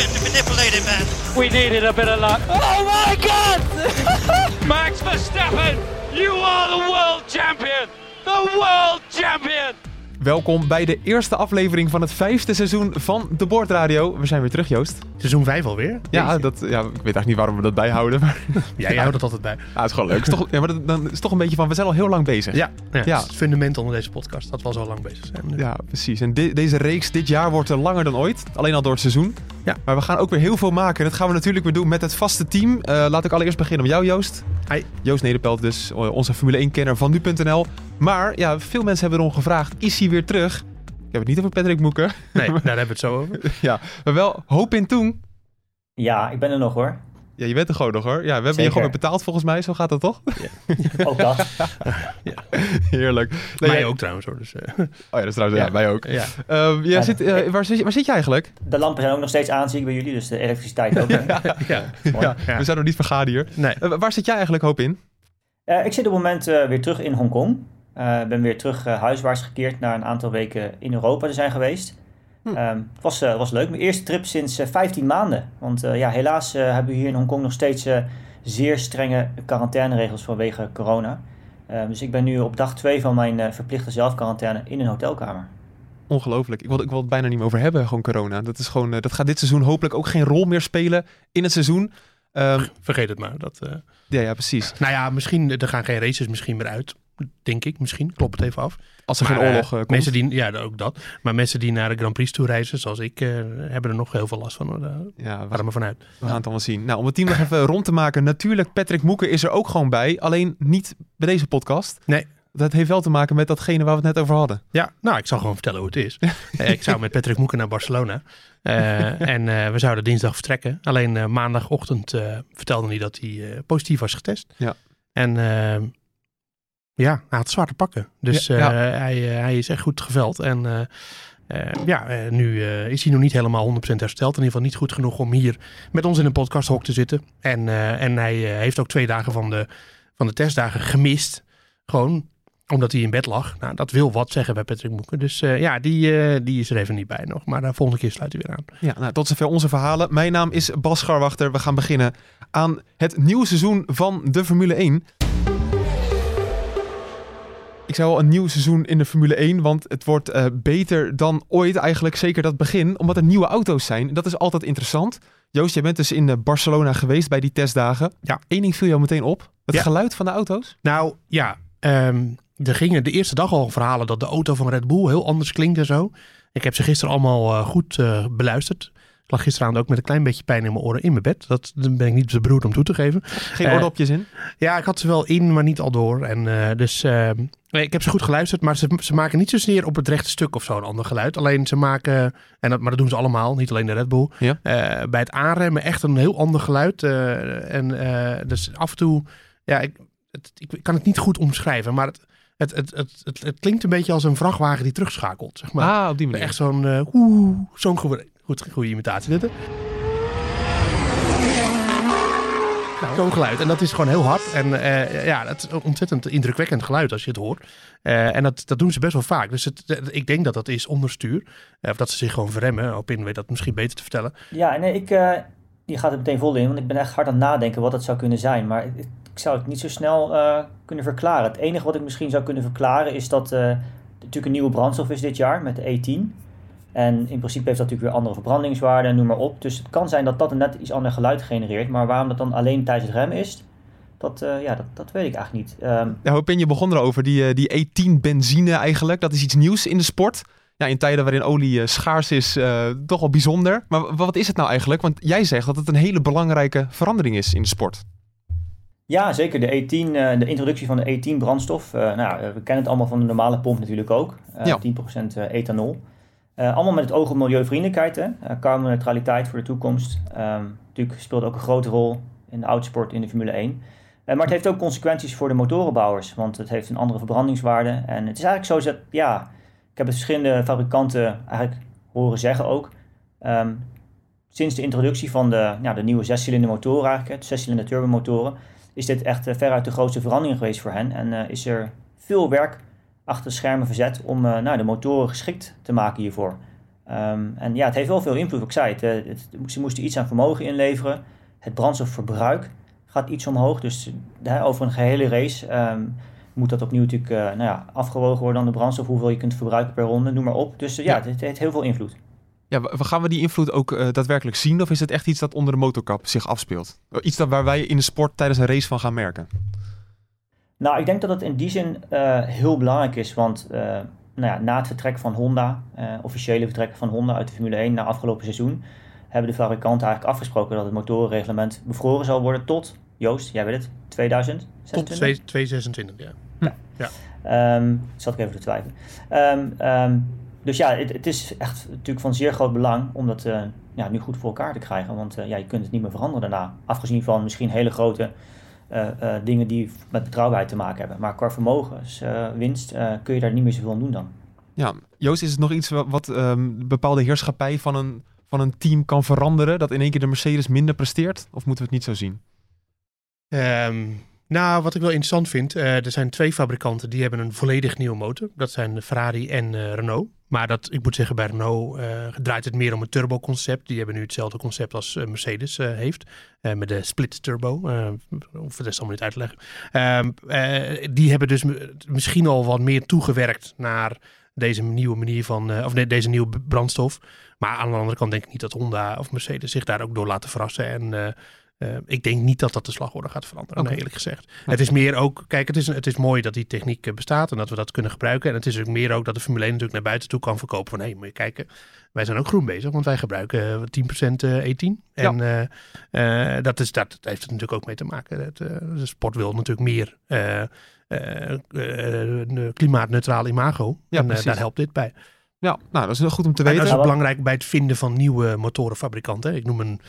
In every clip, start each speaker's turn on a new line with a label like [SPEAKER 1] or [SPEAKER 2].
[SPEAKER 1] getting manipulated, man.
[SPEAKER 2] We needed a bit of luck.
[SPEAKER 3] Oh my god!
[SPEAKER 2] Max Verstappen, you are the world champion. The world champion.
[SPEAKER 4] Welkom bij de eerste aflevering van het vijfde seizoen van de Boordradio. We zijn weer terug, Joost.
[SPEAKER 5] Seizoen 5 alweer?
[SPEAKER 4] Ja, dat, ja, ik weet eigenlijk niet waarom we dat bijhouden. Maar
[SPEAKER 5] Ja, jij houdt het altijd bij.
[SPEAKER 4] ja, het is gewoon leuk. Het is toch, ja, maar dat, dan is toch een beetje van, we zijn al heel lang bezig.
[SPEAKER 5] Ja, ja,
[SPEAKER 4] Ja.
[SPEAKER 5] Het is het fundament onder deze podcast. Dat we al zo lang bezig zijn.
[SPEAKER 4] Ja, precies. En deze reeks dit jaar wordt er langer dan ooit. Alleen al door het seizoen.
[SPEAKER 5] Ja.
[SPEAKER 4] Maar we gaan ook weer heel veel maken. En dat gaan we natuurlijk weer doen met het vaste team. Eh, laat ik allereerst beginnen met jou, Joost.
[SPEAKER 5] Hi.
[SPEAKER 4] Joost Nederpelt dus, eh, onze Formule 1-kenner van nu.nl. Maar ja, veel mensen hebben erom gevraagd, is hij weer terug? Ik heb het niet over Patrick Moeken.
[SPEAKER 5] Nee, daar hebben we het zo over.
[SPEAKER 4] ja, maar wel Hoop in Toen.
[SPEAKER 6] Ja, ik ben er nog hoor.
[SPEAKER 4] Ja, je bent er gewoon nog hoor. Ja, we hebben je gewoon weer betaald volgens mij. Zo gaat dat toch?
[SPEAKER 6] Ook dat.
[SPEAKER 4] Heerlijk. Nee,
[SPEAKER 5] Mij
[SPEAKER 4] ja-
[SPEAKER 5] ook trouwens hoor. Dus, eh,
[SPEAKER 4] Oh ja, dat is trouwens, ja,
[SPEAKER 5] Ja.
[SPEAKER 4] wij ook.
[SPEAKER 5] ja.
[SPEAKER 4] Ehm, ja,
[SPEAKER 6] Ja,
[SPEAKER 4] zit, eh, waar, zit, je- waar zit je eigenlijk?
[SPEAKER 6] De lampen zijn ook nog steeds aan, zie ik bij jullie, dus de elektriciteit ook.
[SPEAKER 5] Ja.
[SPEAKER 4] Ja,
[SPEAKER 5] Ja.
[SPEAKER 4] We zijn nog niet vergaden hier.
[SPEAKER 5] Nee.
[SPEAKER 4] Eh, waar zit jij eigenlijk hoop in?
[SPEAKER 6] Eh, ik zit op het moment eh, weer terug in Hongkong. Ik ben weer terug huiswaarts gekeerd na een aantal weken in Europa te zijn geweest.
[SPEAKER 4] Hm.
[SPEAKER 6] Ehm, het was, eh, was leuk. Mijn eerste trip sinds eh, 15 maanden. Want eh, ja, helaas eh, hebben we hier in Hongkong nog steeds eh, zeer strenge quarantaineregels vanwege corona. Ehm, dus ik ben nu op dag 2 van mijn eh, verplichte zelfquarantaine in een hotelkamer.
[SPEAKER 4] Ongelooflijk. Ik wil, ik wil het bijna niet meer over hebben, gewoon corona. Dat, is gewoon, eh, dat gaat dit seizoen hopelijk ook geen rol meer spelen in het seizoen. Ehm,
[SPEAKER 5] Vergeet het maar. Dat, eh,
[SPEAKER 4] ja, ja, precies.
[SPEAKER 5] nou ja, misschien, er gaan geen races misschien meer uit. Denk ik, misschien. Klopt het even af.
[SPEAKER 4] Als er
[SPEAKER 5] Maar,
[SPEAKER 4] geen
[SPEAKER 5] eh,
[SPEAKER 4] oorlog eh, komt.
[SPEAKER 5] Mensen die, ja, ook dat. Maar mensen die naar de Grand Prix toe reizen, zoals ik, eh, hebben er nog heel veel last van.
[SPEAKER 4] Ja, we,
[SPEAKER 5] vanuit.
[SPEAKER 4] we gaan het allemaal zien. Nou, om het team nog even rond te maken. Natuurlijk, Patrick Moeken is er ook gewoon bij. Alleen niet bij deze podcast.
[SPEAKER 5] Nee.
[SPEAKER 4] Dat heeft wel te maken met datgene waar we het net over hadden.
[SPEAKER 5] Ja, nou, ik zal gewoon vertellen hoe het is. Ik zou met Patrick Moeken naar Barcelona. En we zouden dinsdag vertrekken. Alleen maandagochtend vertelde hij dat hij positief was getest.
[SPEAKER 4] Ja.
[SPEAKER 5] En ja, hij had zwaar te pakken. Dus
[SPEAKER 4] Ja,
[SPEAKER 5] eh,
[SPEAKER 4] ja.
[SPEAKER 5] hij, eh, hij is echt goed geveld. En eh, ja, nu is hij nog niet helemaal 100% hersteld. In ieder geval niet goed genoeg om hier met ons in een podcasthok te zitten. En, en hij heeft ook twee dagen van de, van de testdagen gemist. Gewoon omdat hij in bed lag. Nou, dat wil wat zeggen bij Patrick Moeken. Dus ja, die, die is er even niet bij nog. Maar de volgende keer sluit hij weer aan.
[SPEAKER 4] Ja, nou, tot zover onze verhalen. Mijn naam is Bas Scharwachter. We gaan beginnen aan het nieuwe seizoen van de Formule 1. Ik zou al een nieuw seizoen in de Formule 1, want het wordt eh, beter dan ooit eigenlijk, zeker dat begin, omdat er nieuwe auto's zijn. Dat is altijd interessant. Joost, jij bent dus in eh, Barcelona geweest bij die testdagen.
[SPEAKER 5] Ja.
[SPEAKER 4] Eén ding viel jou meteen op. Het
[SPEAKER 5] Ja.
[SPEAKER 4] geluid van de auto's.
[SPEAKER 5] Nou ja, ehm, er gingen de eerste dag al verhalen dat de auto van Red Bull heel anders klinkt en zo. Ik heb ze gisteren allemaal eh, goed beluisterd. Ik lag gisteravond ook met een klein beetje pijn in mijn oren in mijn bed. Dat ben ik niet zo beroerd om toe te geven.
[SPEAKER 4] Geen
[SPEAKER 5] Eh,
[SPEAKER 4] oordopjes in.
[SPEAKER 5] Ja, ik had ze wel in, maar niet al door. En eh, dus ehm, nee, ik heb ze goed geluisterd, maar ze, ze maken niet zozeer op het rechte stuk of zo een ander geluid. Alleen ze maken, en dat, maar dat doen ze allemaal, niet alleen de Red Bull.
[SPEAKER 4] Ja.
[SPEAKER 5] eh, bij het aanremmen echt een heel ander geluid. en dus af en toe, ja, ik, het, ik kan het niet goed omschrijven, maar het, het, het, het, het, klinkt een beetje als een vrachtwagen die terugschakelt, zeg maar.
[SPEAKER 4] ah, op die manier.
[SPEAKER 5] Echt zo'n, oeh, zo'n goed, goede imitatie dit? Nou, Zo'n geluid. En dat is gewoon heel hard. En eh, ja, dat is een ontzettend indrukwekkend geluid als je het hoort. Eh, en dat, dat doen ze best wel vaak. Dus het, het- ik denk dat dat is onderstuur. Eh, of dat ze zich gewoon verremmen. Opin weet dat misschien beter te vertellen.
[SPEAKER 6] Ja, nee, ik, eh, die gaat er meteen vol in, want ik ben echt hard aan het nadenken wat het zou kunnen zijn. Maar ik, zou het niet zo snel eh, kunnen verklaren. Het enige wat ik misschien zou kunnen verklaren is dat eh natuurlijk een nieuwe brandstof is dit jaar met de E10. En in principe heeft dat natuurlijk weer andere verbrandingswaarden en noem maar op. Dus het kan zijn dat dat een net iets ander geluid genereert. Maar waarom dat dan alleen tijdens het remmen is, dat, eh, ja, dat, dat weet ik eigenlijk niet. Ehm,
[SPEAKER 4] Ja, Hopin, je begon erover. Die, eh, die E10 benzine eigenlijk, dat is iets nieuws in de sport. Ja, in tijden waarin olie eh, schaars is, toch wel bijzonder. Maar wat is het nou eigenlijk? Want jij zegt dat het een hele belangrijke verandering is in de sport.
[SPEAKER 6] Ja, zeker. De E10, eh, de introductie van de E10 brandstof. nou, we kennen het allemaal van de normale pomp natuurlijk ook. Eh,
[SPEAKER 4] Ja.
[SPEAKER 6] 10% ethanol. Eh, allemaal met het oog op milieuvriendelijkheid, hè? Eh, carbonneutraliteit voor de toekomst. Ehm, natuurlijk speelt ook een grote rol in de autosport in de Formule 1. Eh, maar het heeft ook consequenties voor de motorenbouwers, want het heeft een andere verbrandingswaarde. En het is eigenlijk zo dat, ja, ik heb het verschillende fabrikanten eigenlijk horen zeggen ook. Ehm, sinds de introductie van de, ja, de nieuwe zescilinder motoren eigenlijk, de zescilinder turbomotoren, is dit echt eh, veruit de grootste verandering geweest voor hen. En eh, is er veel werk achter de schermen verzet om eh, nou, de motoren geschikt te maken hiervoor. Ehm, en ja, het heeft wel veel invloed, ik zei. Het, eh, het, ze moesten iets aan vermogen inleveren. Het brandstofverbruik gaat iets omhoog. Dus uh, over een gehele race ehm, moet dat opnieuw natuurlijk uh, nou ja, afgewogen worden aan de brandstof. Hoeveel je kunt verbruiken per ronde, noem maar op. Dus ja, ja. Het, het heeft heel veel invloed.
[SPEAKER 4] Ja, gaan we die invloed ook uh, daadwerkelijk zien? Of is het echt iets dat onder de motorkap zich afspeelt? Iets dat waar wij in de sport tijdens een race van gaan merken?
[SPEAKER 6] Nou, ik denk dat het in die zin uh, heel belangrijk is. Want uh, nou ja, na het vertrek van Honda, officiële vertrek van Honda uit de Formule 1 na afgelopen seizoen, hebben de fabrikanten eigenlijk afgesproken dat het motorenreglement bevroren zal worden tot, Joost, jij weet het, 2026?
[SPEAKER 5] Tot 2026, ja.
[SPEAKER 6] ja. ja. Um, zat ik even te twijfelen. Um, um, dus ja, het, het, is echt natuurlijk van zeer groot belang om dat ja, nu goed voor elkaar te krijgen. Want ja, je kunt het niet meer veranderen daarna. Afgezien van misschien hele grote uh, dingen die met betrouwbaarheid te maken hebben. Maar qua vermogenswinst kun je daar niet meer zoveel aan doen dan.
[SPEAKER 4] Ja, Joost, is het nog iets wat, wat um, bepaalde heerschappij van een, van een team kan veranderen? Dat in één keer de Mercedes minder presteert? Of moeten we het niet zo zien?
[SPEAKER 5] Um, nou, wat ik wel interessant vind, uh, er zijn twee fabrikanten die hebben een volledig nieuwe motor. Dat zijn Ferrari en uh, Renault. Maar dat, ik moet zeggen, bij Renault uh, draait het meer om een turbo-concept. Die hebben nu hetzelfde concept als Mercedes heeft. met de split turbo. of het is allemaal niet uit te leggen. Ehm, die hebben dus misschien al wat meer toegewerkt naar deze nieuwe manier van, of deze nieuwe brandstof. Maar aan de andere kant denk ik niet dat Honda of Mercedes zich daar ook door laten verrassen. En uh, ik denk niet dat dat de slagorde gaat veranderen, okay. eerlijk gezegd. Okay. Het is meer ook, kijk, het is, het is mooi dat die techniek bestaat en dat we dat kunnen gebruiken. En het is ook meer ook dat de Formule 1 natuurlijk naar buiten toe kan verkopen van, hé, hey, moet je kijken, wij zijn ook groen bezig, want wij gebruiken 10% E10. En ja. uh, uh, dat, is, dat heeft er natuurlijk ook mee te maken. Het, de sport wil natuurlijk meer klimaatneutraal imago.
[SPEAKER 4] Ja,
[SPEAKER 5] en
[SPEAKER 4] precies.
[SPEAKER 5] daar helpt dit bij.
[SPEAKER 4] Ja, nou, dat is heel goed om te weten.
[SPEAKER 5] En dat is belangrijk bij het vinden van nieuwe motorenfabrikanten. Ik noem een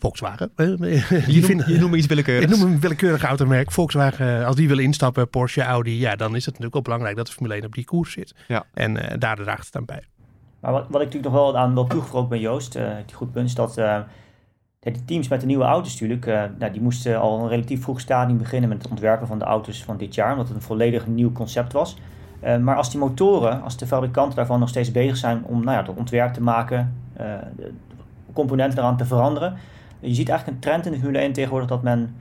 [SPEAKER 5] Volkswagen.
[SPEAKER 4] Je, noem, je noemt iets willekeurigs.
[SPEAKER 5] Ik noem een willekeurig automerk. Volkswagen, als die willen instappen, Porsche, Audi, ja, dan is het natuurlijk ook belangrijk dat de Formule 1 op die koers zit.
[SPEAKER 4] Ja.
[SPEAKER 5] En uh, daar draagt het aan bij.
[SPEAKER 6] Maar wat, wat ik natuurlijk nog wel aan wil toegevoegd ben, Joost, uh, die goed punt is dat uh, de teams met de nieuwe auto's natuurlijk, nou, die moesten al een relatief vroeg stadium beginnen met het ontwerpen van de auto's van dit jaar, omdat het een volledig nieuw concept was. Uh, maar als die motoren, als de fabrikanten daarvan nog steeds bezig zijn om nou ja, het ontwerp te maken, uh, de componenten eraan te veranderen. Je ziet eigenlijk een trend in de Formule 1 tegenwoordig dat men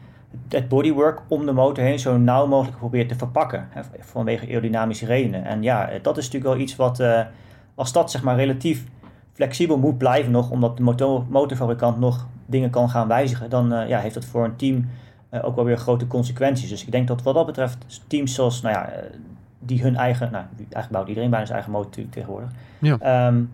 [SPEAKER 6] het bodywork om de motor heen zo nauw mogelijk probeert te verpakken. Hè, vanwege aerodynamische redenen. En ja, dat is natuurlijk wel iets wat uh, als dat zeg maar relatief flexibel moet blijven nog, omdat de motor, motorfabrikant nog dingen kan gaan wijzigen, dan ja, heeft dat voor een team ook wel weer grote consequenties. Dus ik denk dat wat dat betreft teams zoals nou ja, die hun eigen, nou, eigenlijk bouwt iedereen bijna zijn eigen motor tegenwoordig.
[SPEAKER 4] Ja.
[SPEAKER 6] Um,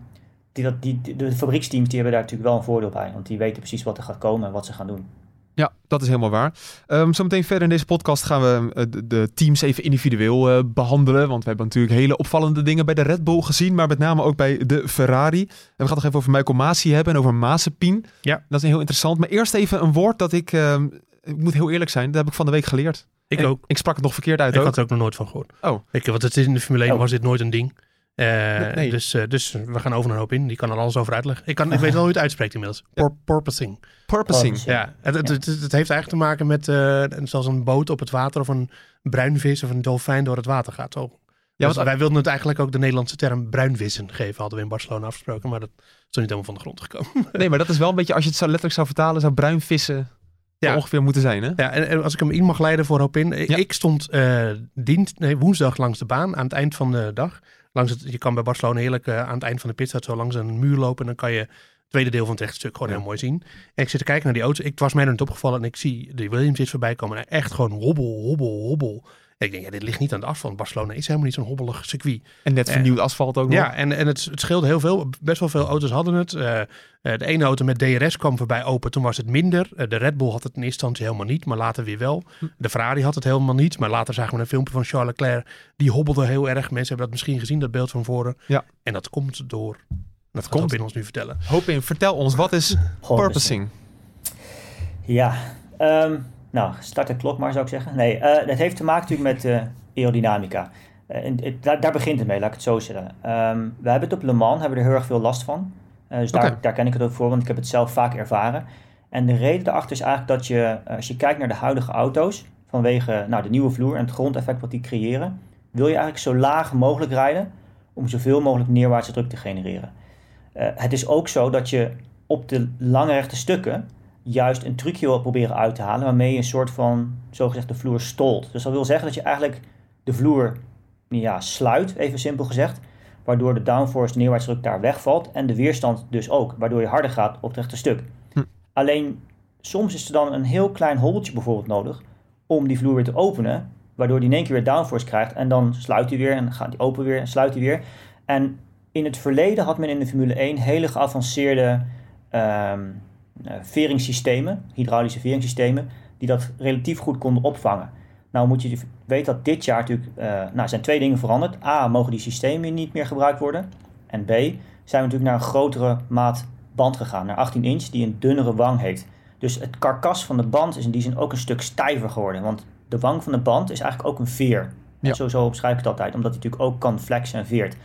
[SPEAKER 6] die, de fabrieksteams die hebben daar natuurlijk wel een voordeel bij, want die weten precies wat er gaat komen en wat ze gaan doen.
[SPEAKER 4] Ja, dat is helemaal waar. Um, zometeen verder in deze podcast gaan we uh, de, de, teams even individueel uh, behandelen. Want we hebben natuurlijk hele opvallende dingen bij de Red Bull gezien. Maar met name ook bij de Ferrari. En we gaan het nog even over Michael Masi hebben en over Mazepin.
[SPEAKER 5] Ja.
[SPEAKER 4] Dat is heel interessant. Maar eerst even een woord dat ik, uh, ik moet heel eerlijk zijn, dat heb ik van de week geleerd.
[SPEAKER 5] Ik
[SPEAKER 4] en
[SPEAKER 5] ook.
[SPEAKER 4] Ik sprak het nog verkeerd uit
[SPEAKER 5] Ik
[SPEAKER 4] ook.
[SPEAKER 5] had er ook nog nooit van gehoord.
[SPEAKER 4] Oh.
[SPEAKER 5] Ik, want het is in de Formule 1
[SPEAKER 6] Oh.
[SPEAKER 5] was dit nooit een ding. Uh,
[SPEAKER 4] nee.
[SPEAKER 5] dus, uh, dus we gaan over een hoop in. Die kan er alles over uitleggen. Ik, kan, ik weet wel hoe je het uitspreekt inmiddels. Por porpoising.
[SPEAKER 4] Purposing.
[SPEAKER 5] Ja, het, het, het, het, heeft eigenlijk te maken met uh, zoals een boot op het water of een bruinvis of een dolfijn door het water gaat. Ja, dus wij wilden het eigenlijk ook de Nederlandse term bruinvissen geven, hadden we in Barcelona afgesproken, maar dat is toch niet helemaal van de grond gekomen.
[SPEAKER 4] Nee, maar dat is wel een beetje, als je het zo letterlijk zou vertalen, zou bruinvissen ja. ongeveer moeten zijn. Hè?
[SPEAKER 5] Ja, en, en, als ik hem in mag leiden voor hoop in. Ja. Ik stond uh, dienst, nee, woensdag langs de baan aan het eind van de dag. Langs het, je kan bij Barcelona heerlijk uh, aan het eind van de pitstop zo langs een muur lopen. En dan kan je het tweede deel van het rechtstuk gewoon ja. heel mooi zien. En ik zit te kijken naar die auto. Ik was mij er niet opgevallen en ik zie de Williams iets voorbij komen. En echt gewoon hobbel, hobbel, hobbel. En ik denk, ja, dit ligt niet aan het asfalt. Barcelona is helemaal niet zo'n hobbelig circuit.
[SPEAKER 4] En net vernieuwd asfalt ook nog.
[SPEAKER 5] Ja, en, en het, het scheelde heel veel. Best wel veel auto's hadden het. Uh, de ene auto met DRS kwam voorbij open, toen was het minder. Uh, de Red Bull had het in eerste instantie helemaal niet, maar later weer wel.
[SPEAKER 4] Hm.
[SPEAKER 5] De Ferrari had het helemaal niet, maar later zagen we een filmpje van Charles Leclerc. Die hobbelde heel erg. Mensen hebben dat misschien gezien, dat beeld van voren.
[SPEAKER 4] Ja.
[SPEAKER 5] En dat komt door... Dat
[SPEAKER 4] komt
[SPEAKER 5] in ons nu vertellen.
[SPEAKER 4] Hoop in, vertel ons, wat is purposing?
[SPEAKER 6] Ja, um, nou, start de klok maar zou ik zeggen. Nee, uh, dat heeft te maken natuurlijk met uh, aerodynamica. Uh, en het, daar, daar, begint het mee, laat ik het zo zeggen. Um, we hebben het op Le Mans, hebben we er heel erg veel last van. Dus okay. daar, daar ken ik het ook voor, want ik heb het zelf vaak ervaren. En de reden daarachter is eigenlijk dat je, als je kijkt naar de huidige auto's, vanwege nou, de nieuwe vloer en het grondeffect wat die creëren, wil je eigenlijk zo laag mogelijk rijden om zoveel mogelijk neerwaartse druk te genereren. Het is ook zo dat je op de lange rechte stukken juist een trucje wil proberen uit te halen waarmee je een soort van zogezegd de vloer stolt. Dus dat wil zeggen dat je eigenlijk de vloer ja, sluit, even simpel gezegd, waardoor de downforce, neerwaartsdruk daar wegvalt en de weerstand dus ook, waardoor je harder gaat op het rechte stuk. Hm. Alleen soms is er dan een heel klein hobbeltje bijvoorbeeld nodig om die vloer weer te openen, waardoor die in één keer weer downforce krijgt en dan sluit hij weer en gaat die open weer en sluit hij weer. En in het verleden had men in de Formule 1 hele geavanceerde um, veringssystemen, hydraulische veringssystemen, die dat relatief goed konden opvangen. Nou moet je weten dat dit jaar natuurlijk, uh, nou zijn twee dingen veranderd. A, mogen die systemen niet meer gebruikt worden. En B, zijn we natuurlijk naar een grotere maat band gegaan, naar 18 inch, die een dunnere wang heeft. Dus het karkas van de band is in die zin ook een stuk stijver geworden. Want de wang van de band is eigenlijk ook een veer. Ja. Zo, zo beschrijf ik het altijd, omdat hij natuurlijk ook kan flexen en veert.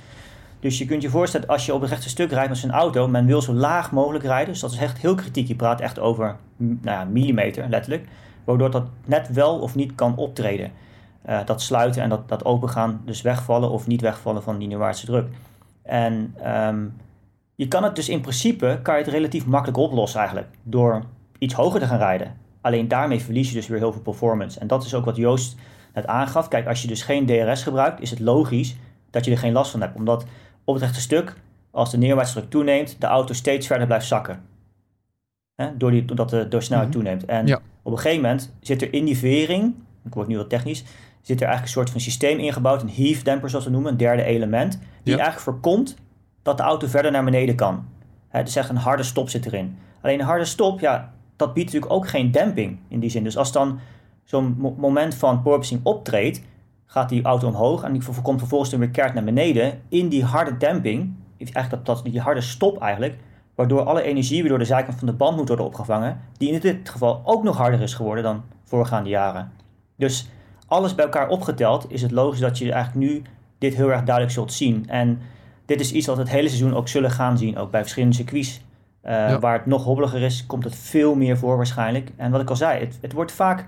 [SPEAKER 6] Dus je kunt je voorstellen, als je op het rechte stuk rijdt met zijn auto, men wil zo laag mogelijk rijden. Dus dat is echt heel kritiek. Je praat echt over nou ja, millimeter, letterlijk. Waardoor dat net wel of niet kan optreden. Uh, dat sluiten en dat, dat opengaan, dus wegvallen of niet wegvallen van die neerwaartse druk. En um, je kan het dus in principe, kan je het relatief makkelijk oplossen eigenlijk. Door iets hoger te gaan rijden. Alleen daarmee verlies je dus weer heel veel performance. En dat is ook wat Joost net aangaf. Kijk, als je dus geen DRS gebruikt, is het logisch dat je er geen last van hebt. Omdat op het rechte stuk, als de neerwaartse druk toeneemt, de auto steeds verder blijft zakken. He, door die, doordat de door snelheid mhm. toeneemt. En op een gegeven moment zit er in die vering, ik word nu wat technisch, zit er eigenlijk een soort van systeem ingebouwd, een heave damper zoals we noemen, een derde element, die eigenlijk voorkomt dat de auto verder naar beneden kan. He, dus echt een harde stop zit erin. Alleen een harde stop, ja, dat biedt natuurlijk ook geen demping in die zin. Dus als dan zo'n moment van porpoising optreedt, gaat die auto omhoog en die komt vervolgens weer keert naar beneden. In die harde demping, eigenlijk dat, dat, die harde stop eigenlijk, waardoor alle energie weer door de zijkant van de band moet worden opgevangen, die in dit geval ook nog harder is geworden dan voorgaande jaren. Dus alles bij elkaar opgeteld is het logisch dat je eigenlijk nu dit heel erg duidelijk zult zien. En dit is iets wat we het hele seizoen ook zullen gaan zien, ook bij verschillende circuits. Uh, Waar het nog hobbeliger is, komt het veel meer voor waarschijnlijk. En wat ik al zei, het, het wordt vaak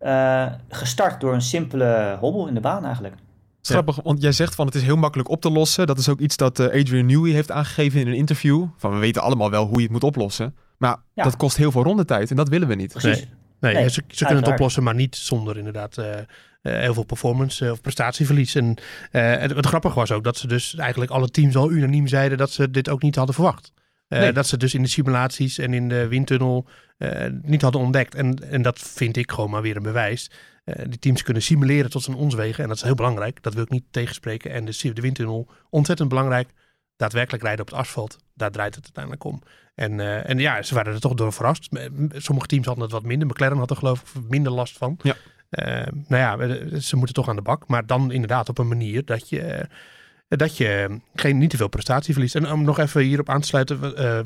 [SPEAKER 6] uh, gestart door een simpele hobbel in de baan eigenlijk.
[SPEAKER 4] Grappig, want jij zegt van het is heel makkelijk op te lossen. Dat is ook iets dat uh, Adrian Newey heeft aangegeven in een interview. Van we weten allemaal wel hoe je het moet oplossen. Maar dat kost heel veel rondetijd en dat willen we niet.
[SPEAKER 5] Precies. Nee, nee, ze, ze kunnen het oplossen, maar niet zonder inderdaad uh, heel veel performance of prestatieverlies. En het, het grappige was ook dat ze dus eigenlijk alle teams al unaniem zeiden dat ze dit ook niet hadden verwacht. Uh, Dat ze dus in de simulaties en in de windtunnel uh, niet hadden ontdekt. En, en dat vind ik gewoon maar weer een bewijs. Uh, die teams kunnen simuleren tot zijn ons wegen. En dat is heel belangrijk. Dat wil ik niet tegenspreken. En de, de windtunnel, ontzettend belangrijk. Daadwerkelijk rijden op het asfalt. Daar draait het uiteindelijk om. En, en ja, ze waren er toch door verrast. Sommige teams hadden het wat minder. McLaren had er geloof ik minder last van. Ja. nou ja, ze moeten toch aan de bak. Maar dan inderdaad op een manier dat je dat je geen, niet te veel prestatie verliest. En om nog even hierop aan te sluiten, uh,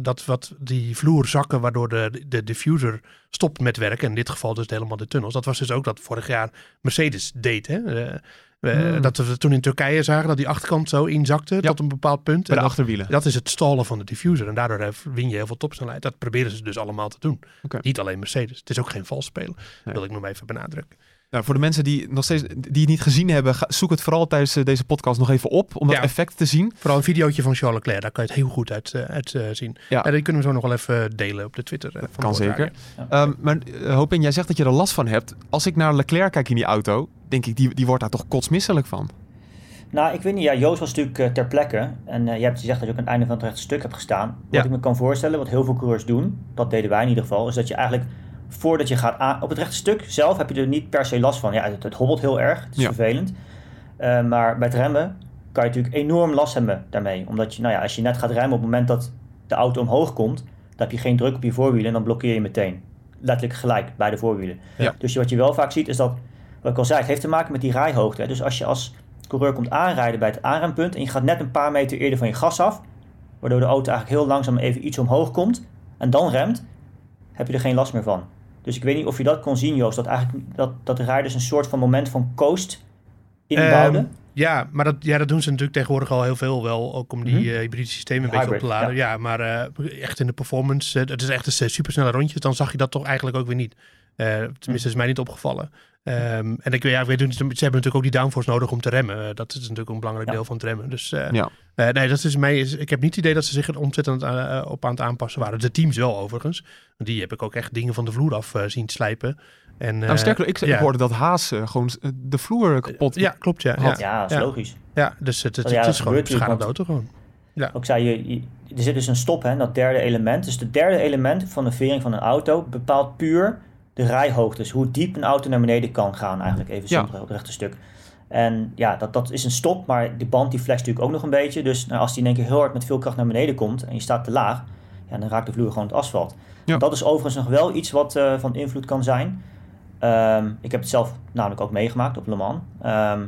[SPEAKER 5] dat wat die vloer zakken, waardoor de, de diffuser stopt met werken, in dit geval dus helemaal de tunnels, dat was dus ook dat vorig jaar Mercedes deed. Hè? Uh, Dat we toen in Turkije zagen dat die achterkant zo inzakte tot een bepaald punt.
[SPEAKER 4] Bij de achterwielen.
[SPEAKER 5] Dat is het stallen van de diffuser. En daardoor win je heel veel topsnelheid. Dat proberen ze dus allemaal te doen. Niet alleen Mercedes. Het is ook geen vals spelen. Dat wil ik nog even benadrukken.
[SPEAKER 4] Nou, voor de mensen die nog steeds die het niet gezien hebben, zoek het vooral tijdens eh, deze podcast nog even op om dat effect te zien.
[SPEAKER 5] Vooral een videootje van Charles Leclerc, daar kan je het heel goed uit, uh, uit uh, zien. Ja. En die kunnen we zo nog wel even delen op de Twitter. Uh,
[SPEAKER 4] kan zeker. Ja. Um, maar Hopin, jij zegt dat je er last van hebt. Als ik naar Leclerc kijk in die auto, denk ik, die, die wordt daar toch kotsmisselijk van.
[SPEAKER 6] Nou, ik weet niet. Ja, Joost was natuurlijk ter plekke. En je hebt gezegd dat je ook aan het einde van het rechte stuk hebt gestaan. Wat ik me kan voorstellen, wat heel veel coureurs doen, dat deden wij in ieder geval, is dat je eigenlijk voordat je gaat aan... Op het rechte stuk zelf heb je er niet per se last van. Ja, het, het hobbelt heel erg. Het is vervelend. Uh, maar bij het remmen kan je natuurlijk enorm last hebben daarmee. Omdat je, nou ja, als je net gaat remmen op het moment dat de auto omhoog komt... dan heb je geen druk op je voorwielen en dan blokkeer je meteen. Letterlijk gelijk bij de voorwielen. Ja. Dus wat je wel vaak ziet is dat... Wat ik al zei, het heeft te maken met die rijhoogte. Dus als je als coureur komt aanrijden bij het aanrempunt... en je gaat net een paar meter eerder van je gas af... waardoor de auto eigenlijk heel langzaam even iets omhoog komt... en dan remt, heb je er geen last meer van. Dus ik weet niet of je dat kon zien, Joost. Dat, eigenlijk, dat, dat rijders een soort van moment van coast inbouwden. Um,
[SPEAKER 5] ja, maar dat, ja, dat doen ze natuurlijk tegenwoordig al heel veel wel. Ook om die mm hybride systemen een beetje op te laden. Ja, maar uh, echt in de performance. Uh, het is echt een supersnelle rondjes. Dan zag je dat toch eigenlijk ook weer niet. Uh, tenminste, is mij niet opgevallen. Ehm, en ik, ja, ik weet, ze hebben natuurlijk ook die downforce nodig om te remmen. Eh, dat is natuurlijk een belangrijk
[SPEAKER 6] Ja.
[SPEAKER 5] deel van het remmen. Dus eh,
[SPEAKER 4] Ja.
[SPEAKER 5] eh, nee, dat is mij. is- Ik heb niet het idee dat ze zich er ontzettend op aan het aanpassen waren. De teams wel overigens. Die heb ik ook echt dingen van de vloer af zien slijpen. En,
[SPEAKER 4] Nou, sterker, ik, ik
[SPEAKER 5] ja.
[SPEAKER 4] hoorde dat Haas gewoon de vloer kapot.
[SPEAKER 5] Ja, klopt. Ja, ja.
[SPEAKER 4] Had.
[SPEAKER 6] Ja, dat is
[SPEAKER 5] Ja.
[SPEAKER 6] logisch.
[SPEAKER 5] ja dus het, het,
[SPEAKER 6] Ja,
[SPEAKER 5] het
[SPEAKER 6] dat
[SPEAKER 5] is gewoon beschadigde auto gewoon.
[SPEAKER 6] Ook zei je, je- er zit dus een stop, hè, dat derde element. Dus het derde element van de vering van een auto bepaalt puur de rijhoogte. Dus hoe diep een auto naar beneden kan gaan, eigenlijk even
[SPEAKER 4] Ja.
[SPEAKER 6] simpel, het rechte stuk. En ja, dat, dat is een stop, maar die band die flext natuurlijk ook nog een beetje. Dus nou, als die in één keer heel hard met veel kracht naar beneden komt en je staat te laag, ja, dan raakt de vloer gewoon het asfalt.
[SPEAKER 4] Ja.
[SPEAKER 6] Dat is overigens nog wel iets wat eh, van invloed kan zijn. Ehm, ik heb het zelf namelijk ook meegemaakt op Le Mans. Ehm,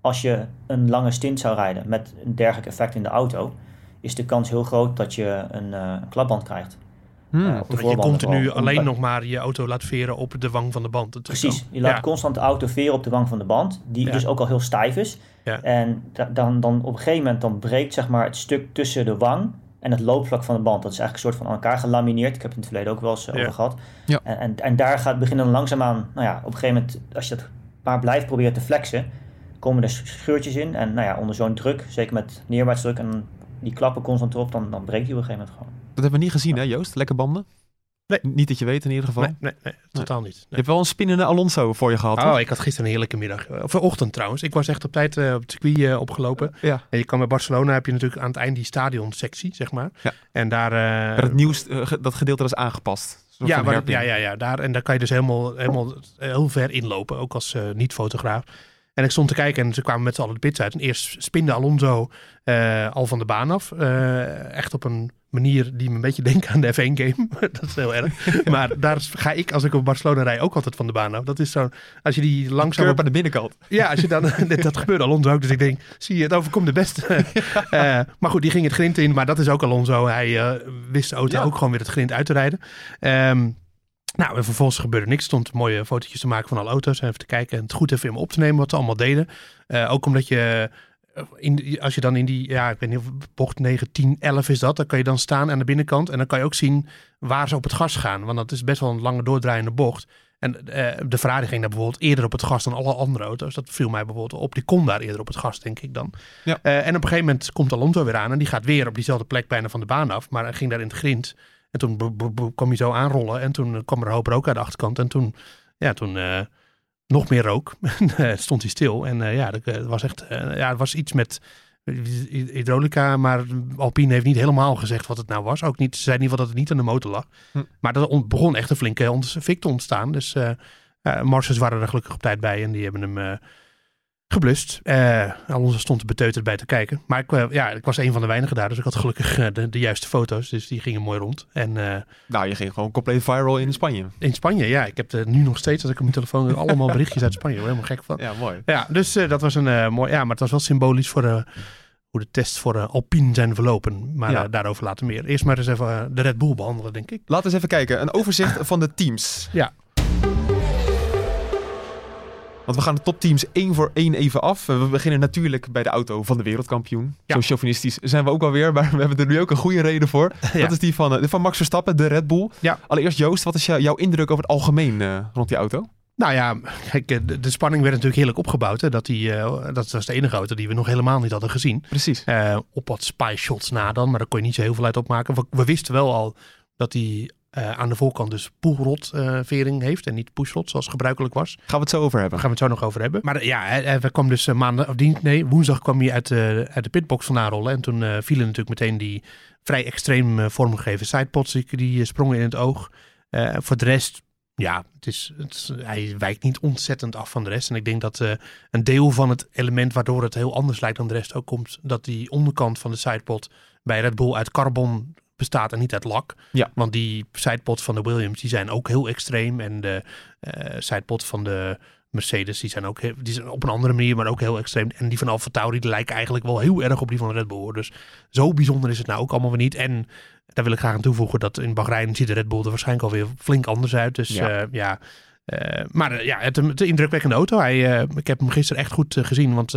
[SPEAKER 6] als je een lange stint zou rijden met een dergelijk effect in de auto, is de kans heel groot dat je een eh, klapband krijgt.
[SPEAKER 4] Hmm.
[SPEAKER 6] Eh,
[SPEAKER 5] Omdat je continu alleen nog maar je auto laat veren op de wang van de band. Dat
[SPEAKER 6] Precies,
[SPEAKER 5] dan-
[SPEAKER 6] je laat
[SPEAKER 5] ja.
[SPEAKER 6] constant de auto veren op de wang van de band, die
[SPEAKER 5] Ja.
[SPEAKER 6] dus ook al heel stijf is.
[SPEAKER 5] Ja.
[SPEAKER 6] En da- dan, dan op een gegeven moment dan breekt zeg maar, het stuk tussen de wang en het loopvlak van de band. Dat is eigenlijk een soort van aan elkaar gelamineerd. Ik heb het in het verleden ook wel eens eh,
[SPEAKER 5] Ja.
[SPEAKER 6] over gehad.
[SPEAKER 4] Ja.
[SPEAKER 6] En, en, en daar gaat beginnen dan langzaamaan, nou ja, op een gegeven moment, als je dat maar blijft proberen te flexen, komen er scheurtjes in. En nou ja, onder zo'n druk, zeker met neerwaarts druk en die klappen constant erop, dan, dan breekt die op een gegeven moment gewoon.
[SPEAKER 4] Dat hebben we niet gezien, hè, Joost? Lekker banden?
[SPEAKER 5] Nee.
[SPEAKER 4] Niet dat je weet in ieder geval.
[SPEAKER 5] Nee, nee, nee, totaal niet.
[SPEAKER 4] Je hebt wel een spinnende Alonso voor je gehad?
[SPEAKER 5] Oh, ik had gisteren een heerlijke middag. Of ochtend trouwens. Ik was echt op tijd eh, op het circuit eh, opgelopen.
[SPEAKER 4] Ja.
[SPEAKER 5] En je kan bij Barcelona heb je natuurlijk aan het eind die stadionsectie, zeg maar.
[SPEAKER 4] Ja.
[SPEAKER 5] En daar... eh,
[SPEAKER 4] Maar het nieuws, eh, dat gedeelte is aangepast.
[SPEAKER 5] Ja, ja, ja, ja, daar. En daar kan je dus helemaal, helemaal heel ver inlopen, ook als eh, niet-fotograaf. En ik stond te kijken en ze kwamen met z'n allen de pits uit. En eerst spinde Alonso eh, al van de baan af. Eh, echt op een manier die me een beetje denkt aan de F1-game. dat is heel erg. Maar daar ga ik, als ik op Barcelona rij, ook altijd van de baan af. Dat is zo, als je die langzaam...
[SPEAKER 4] Curb aan de binnenkant.
[SPEAKER 5] Ja, als je dan, dat, dat gebeurde Alonso ook. Dus ik denk, zie je, het overkomt de beste. Eh, maar goed, die ging het grind in. Maar dat is ook Alonso. Hij eh, wist de auto
[SPEAKER 4] Ja.
[SPEAKER 5] ook gewoon weer het grind uit te rijden. Ehm, nou, en vervolgens gebeurde niks. Stond mooie fotootjes te maken van alle auto's. En even te kijken en het goed even in me op te nemen wat ze allemaal deden. Eh, ook omdat je, in, die- als je dan in die, ja, ik weet niet of bocht 9, 10, 11 is dat. Dan kan je dan staan aan de binnenkant. En dan kan je ook zien waar ze op het gas gaan. Want dat is best wel een lange doordraaiende bocht. En eh, de Ferrari ging daar bijvoorbeeld eerder op het gas dan alle andere auto's. Dat viel mij bijvoorbeeld op. Die kon daar eerder op het gas, denk ik dan.
[SPEAKER 4] Ja.
[SPEAKER 5] Eh, en op een gegeven moment komt Alonso weer aan. En die gaat weer op diezelfde plek bijna van de baan af. Maar hij ging daar in het grind. En toen kwam hij zo aanrollen. En toen kwam er een hoop rook uit de achterkant. En toen, ja, toen eh, nog meer rook. En, eh, stond hij stil. En eh, ja, dat eh, was echt, ja, het was iets met hy- hydraulica. Maar Alpine heeft niet helemaal gezegd wat het nou was. Ook niet, ze zei in ieder geval dat het niet aan de motor lag.
[SPEAKER 4] Hm.
[SPEAKER 5] Maar ont- begon echt een flinke fik te ontstaan. Dus eh, Marcus waren er gelukkig op tijd bij. En die hebben hem geblust. Eh Alonso stond er beteuterd bij te kijken. Maar ik, eh, ja, ik was een van de weinigen daar. Dus ik had gelukkig eh, de, de juiste foto's. Dus die gingen mooi rond. En eh,
[SPEAKER 4] Nou, je ging gewoon compleet viral in Spanje.
[SPEAKER 5] in Spanje, ja. Ik heb er nu nog steeds, als ik op mijn telefoon allemaal berichtjes uit Spanje. Helemaal gek van.
[SPEAKER 4] Ja, mooi.
[SPEAKER 5] Ja, dus eh, dat was een eh, mooi... Ja, maar het was wel symbolisch voor eh, hoe de tests voor Alpine zijn verlopen. Maar
[SPEAKER 4] Ja.
[SPEAKER 5] daarover later meer. Eerst maar eens even de Red Bull behandelen, denk ik.
[SPEAKER 4] Laten we eens even kijken. Een overzicht van de teams.
[SPEAKER 5] Ja.
[SPEAKER 4] Want we gaan de topteams één voor één even af. We beginnen natuurlijk bij de auto van de wereldkampioen.
[SPEAKER 5] Ja.
[SPEAKER 4] Zo chauvinistisch zijn we ook alweer, maar we hebben er nu ook een goede reden voor.
[SPEAKER 5] Ja.
[SPEAKER 4] Dat is die van, eh, van Max Verstappen, de Red Bull.
[SPEAKER 5] Ja.
[SPEAKER 4] Allereerst Joost, wat is jou- jouw indruk over het algemeen eh, rond die auto?
[SPEAKER 5] Nou ja, kijk, eh, de, de spanning werd natuurlijk heerlijk opgebouwd. Hè, dat, die, eh, dat was de enige auto die we nog helemaal niet hadden gezien.
[SPEAKER 4] Precies.
[SPEAKER 5] Eh, op wat spy shots na dan, maar daar kon je niet zo heel veel uit opmaken. We, we wisten wel al dat hij eh, aan de voorkant dus poelrot eh, vering heeft en niet pushrot zoals gebruikelijk was.
[SPEAKER 4] Gaan we het zo over
[SPEAKER 5] Daar
[SPEAKER 4] hebben.
[SPEAKER 5] gaan we het zo nog over hebben. Maar eh, ja, hij, hij kwam dus maandag, of nee, woensdag kwam hij uit, de uit de pitbox vandaan rollen. En toen vielen natuurlijk meteen die vrij extreem vormgegeven sidepods, die, die sprongen in het oog. Voor de rest, ja, het is, het is- hij wijkt niet ontzettend af van de rest. En ik denk dat een deel van het element waardoor het heel anders lijkt dan de rest ook komt, dat die onderkant van de sidepod bij Red Bull uit carbon bestaat en niet uit lak.
[SPEAKER 4] Ja.
[SPEAKER 5] Want die sidepods van de Williams, die zijn ook heel extreem. En de eh sidepod van de Mercedes, die zijn ook heel- die zijn op een andere manier, maar ook heel extreem. En die van Alfa Tauri, die lijken eigenlijk wel heel erg op die van Red Bull. Dus zo bijzonder is het nou ook allemaal weer niet. En daar wil ik graag aan toevoegen dat in Bahrein ziet de Red Bull er waarschijnlijk alweer flink anders uit. Dus
[SPEAKER 4] Ja.
[SPEAKER 5] ja Eh, maar eh, ja, het, het indrukwekkende auto. Hij, eh, ik heb hem gisteren echt goed gezien. Want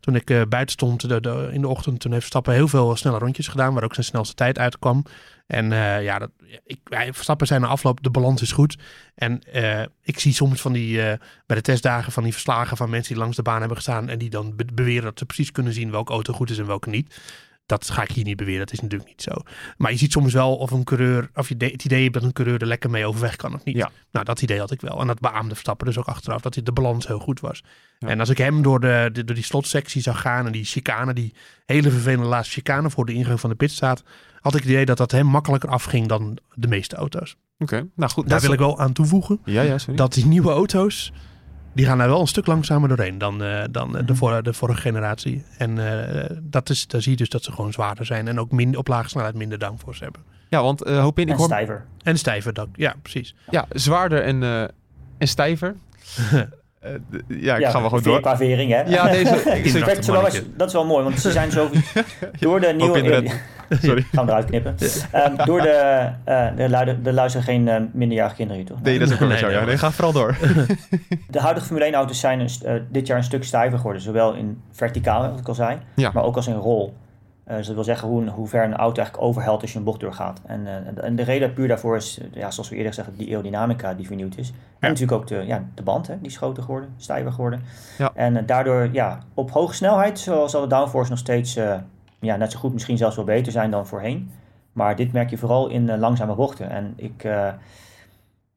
[SPEAKER 5] toen ik buiten stond de, in de ochtend, toen heeft Verstappen heel veel snelle rondjes gedaan. Waar ook zijn snelste tijd uitkwam. En eh, ja, dat, ik, zijn na afloop, de balans is goed. En ik zie soms van die, bij de testdagen van die verslagen van mensen die langs de baan hebben gestaan. En die dan be- beweren dat ze precies kunnen zien welke auto goed is en welke niet. Dat ga ik hier niet beweren, dat is natuurlijk niet zo. Maar je ziet soms wel of een coureur, of je het idee hebt dat een coureur er lekker mee overweg kan of niet.
[SPEAKER 4] Ja.
[SPEAKER 5] Nou, dat idee had ik wel. En dat beaamde Verstappen dus ook achteraf, dat hij de balans heel goed was.
[SPEAKER 4] Ja.
[SPEAKER 5] En als ik hem door, de, de- door die slotsectie zag gaan en die chicane, die hele vervelende laatste chicane voor de ingang van de pit staat, had ik het idee dat dat hem makkelijker afging dan de meeste auto's.
[SPEAKER 4] Oké, nou goed.
[SPEAKER 5] Daar wil ik wel aan toevoegen
[SPEAKER 4] Ja, ja, sorry.
[SPEAKER 5] dat die nieuwe auto's, die gaan daar wel een stuk langzamer doorheen dan, eh, dan eh, de,
[SPEAKER 6] Mhm.
[SPEAKER 5] vor- de vorige generatie. En eh, dat is, daar zie je dus dat ze gewoon zwaarder zijn en ook min, op lage snelheid minder downforce hebben.
[SPEAKER 4] Ja, want eh hoop in, ik
[SPEAKER 6] En
[SPEAKER 4] hoor...
[SPEAKER 6] stijver.
[SPEAKER 5] En stijver, dat, ja precies.
[SPEAKER 4] Ja, zwaarder en, eh, en stijver. Eh, d- ja, ik ga wel gewoon door.
[SPEAKER 6] qua vering, hè?
[SPEAKER 4] Ja, deze... ik-.
[SPEAKER 6] Kijk, zo wel dat is wel mooi, want ze zijn zo... Door de nieuwe...
[SPEAKER 4] Sorry.
[SPEAKER 6] Gaan we eruit knippen. Ehm, door de... eh de, luider, de luisteren geen eh, minderjarige kinderen hier, toch?
[SPEAKER 4] Nee, dat is ook wel
[SPEAKER 5] Nee,
[SPEAKER 4] zo.
[SPEAKER 5] nee,
[SPEAKER 4] Ja, nee, ga vooral door.
[SPEAKER 6] De huidige Formule 1 auto's zijn een eh, dit jaar een stuk stijver geworden. Zowel in verticaal, wat ik al zei,
[SPEAKER 4] Ja.
[SPEAKER 6] maar ook als in rol. Eh, dus dat wil zeggen hoe, hoe ver een auto eigenlijk overhelt als je een bocht doorgaat. En, eh, en de reden puur daarvoor is, ja, zoals we eerder zeggen, die aerodynamica die vernieuwd is. En natuurlijk ook de, ja, de band, hè, die is groter geworden, stijver geworden.
[SPEAKER 4] Ja.
[SPEAKER 6] En eh, daardoor, ja, op hoge snelheid zal, de downforce nog steeds ja, net zo goed, misschien zelfs wel beter zijn dan voorheen. Maar dit merk je vooral in langzame bochten. En ik,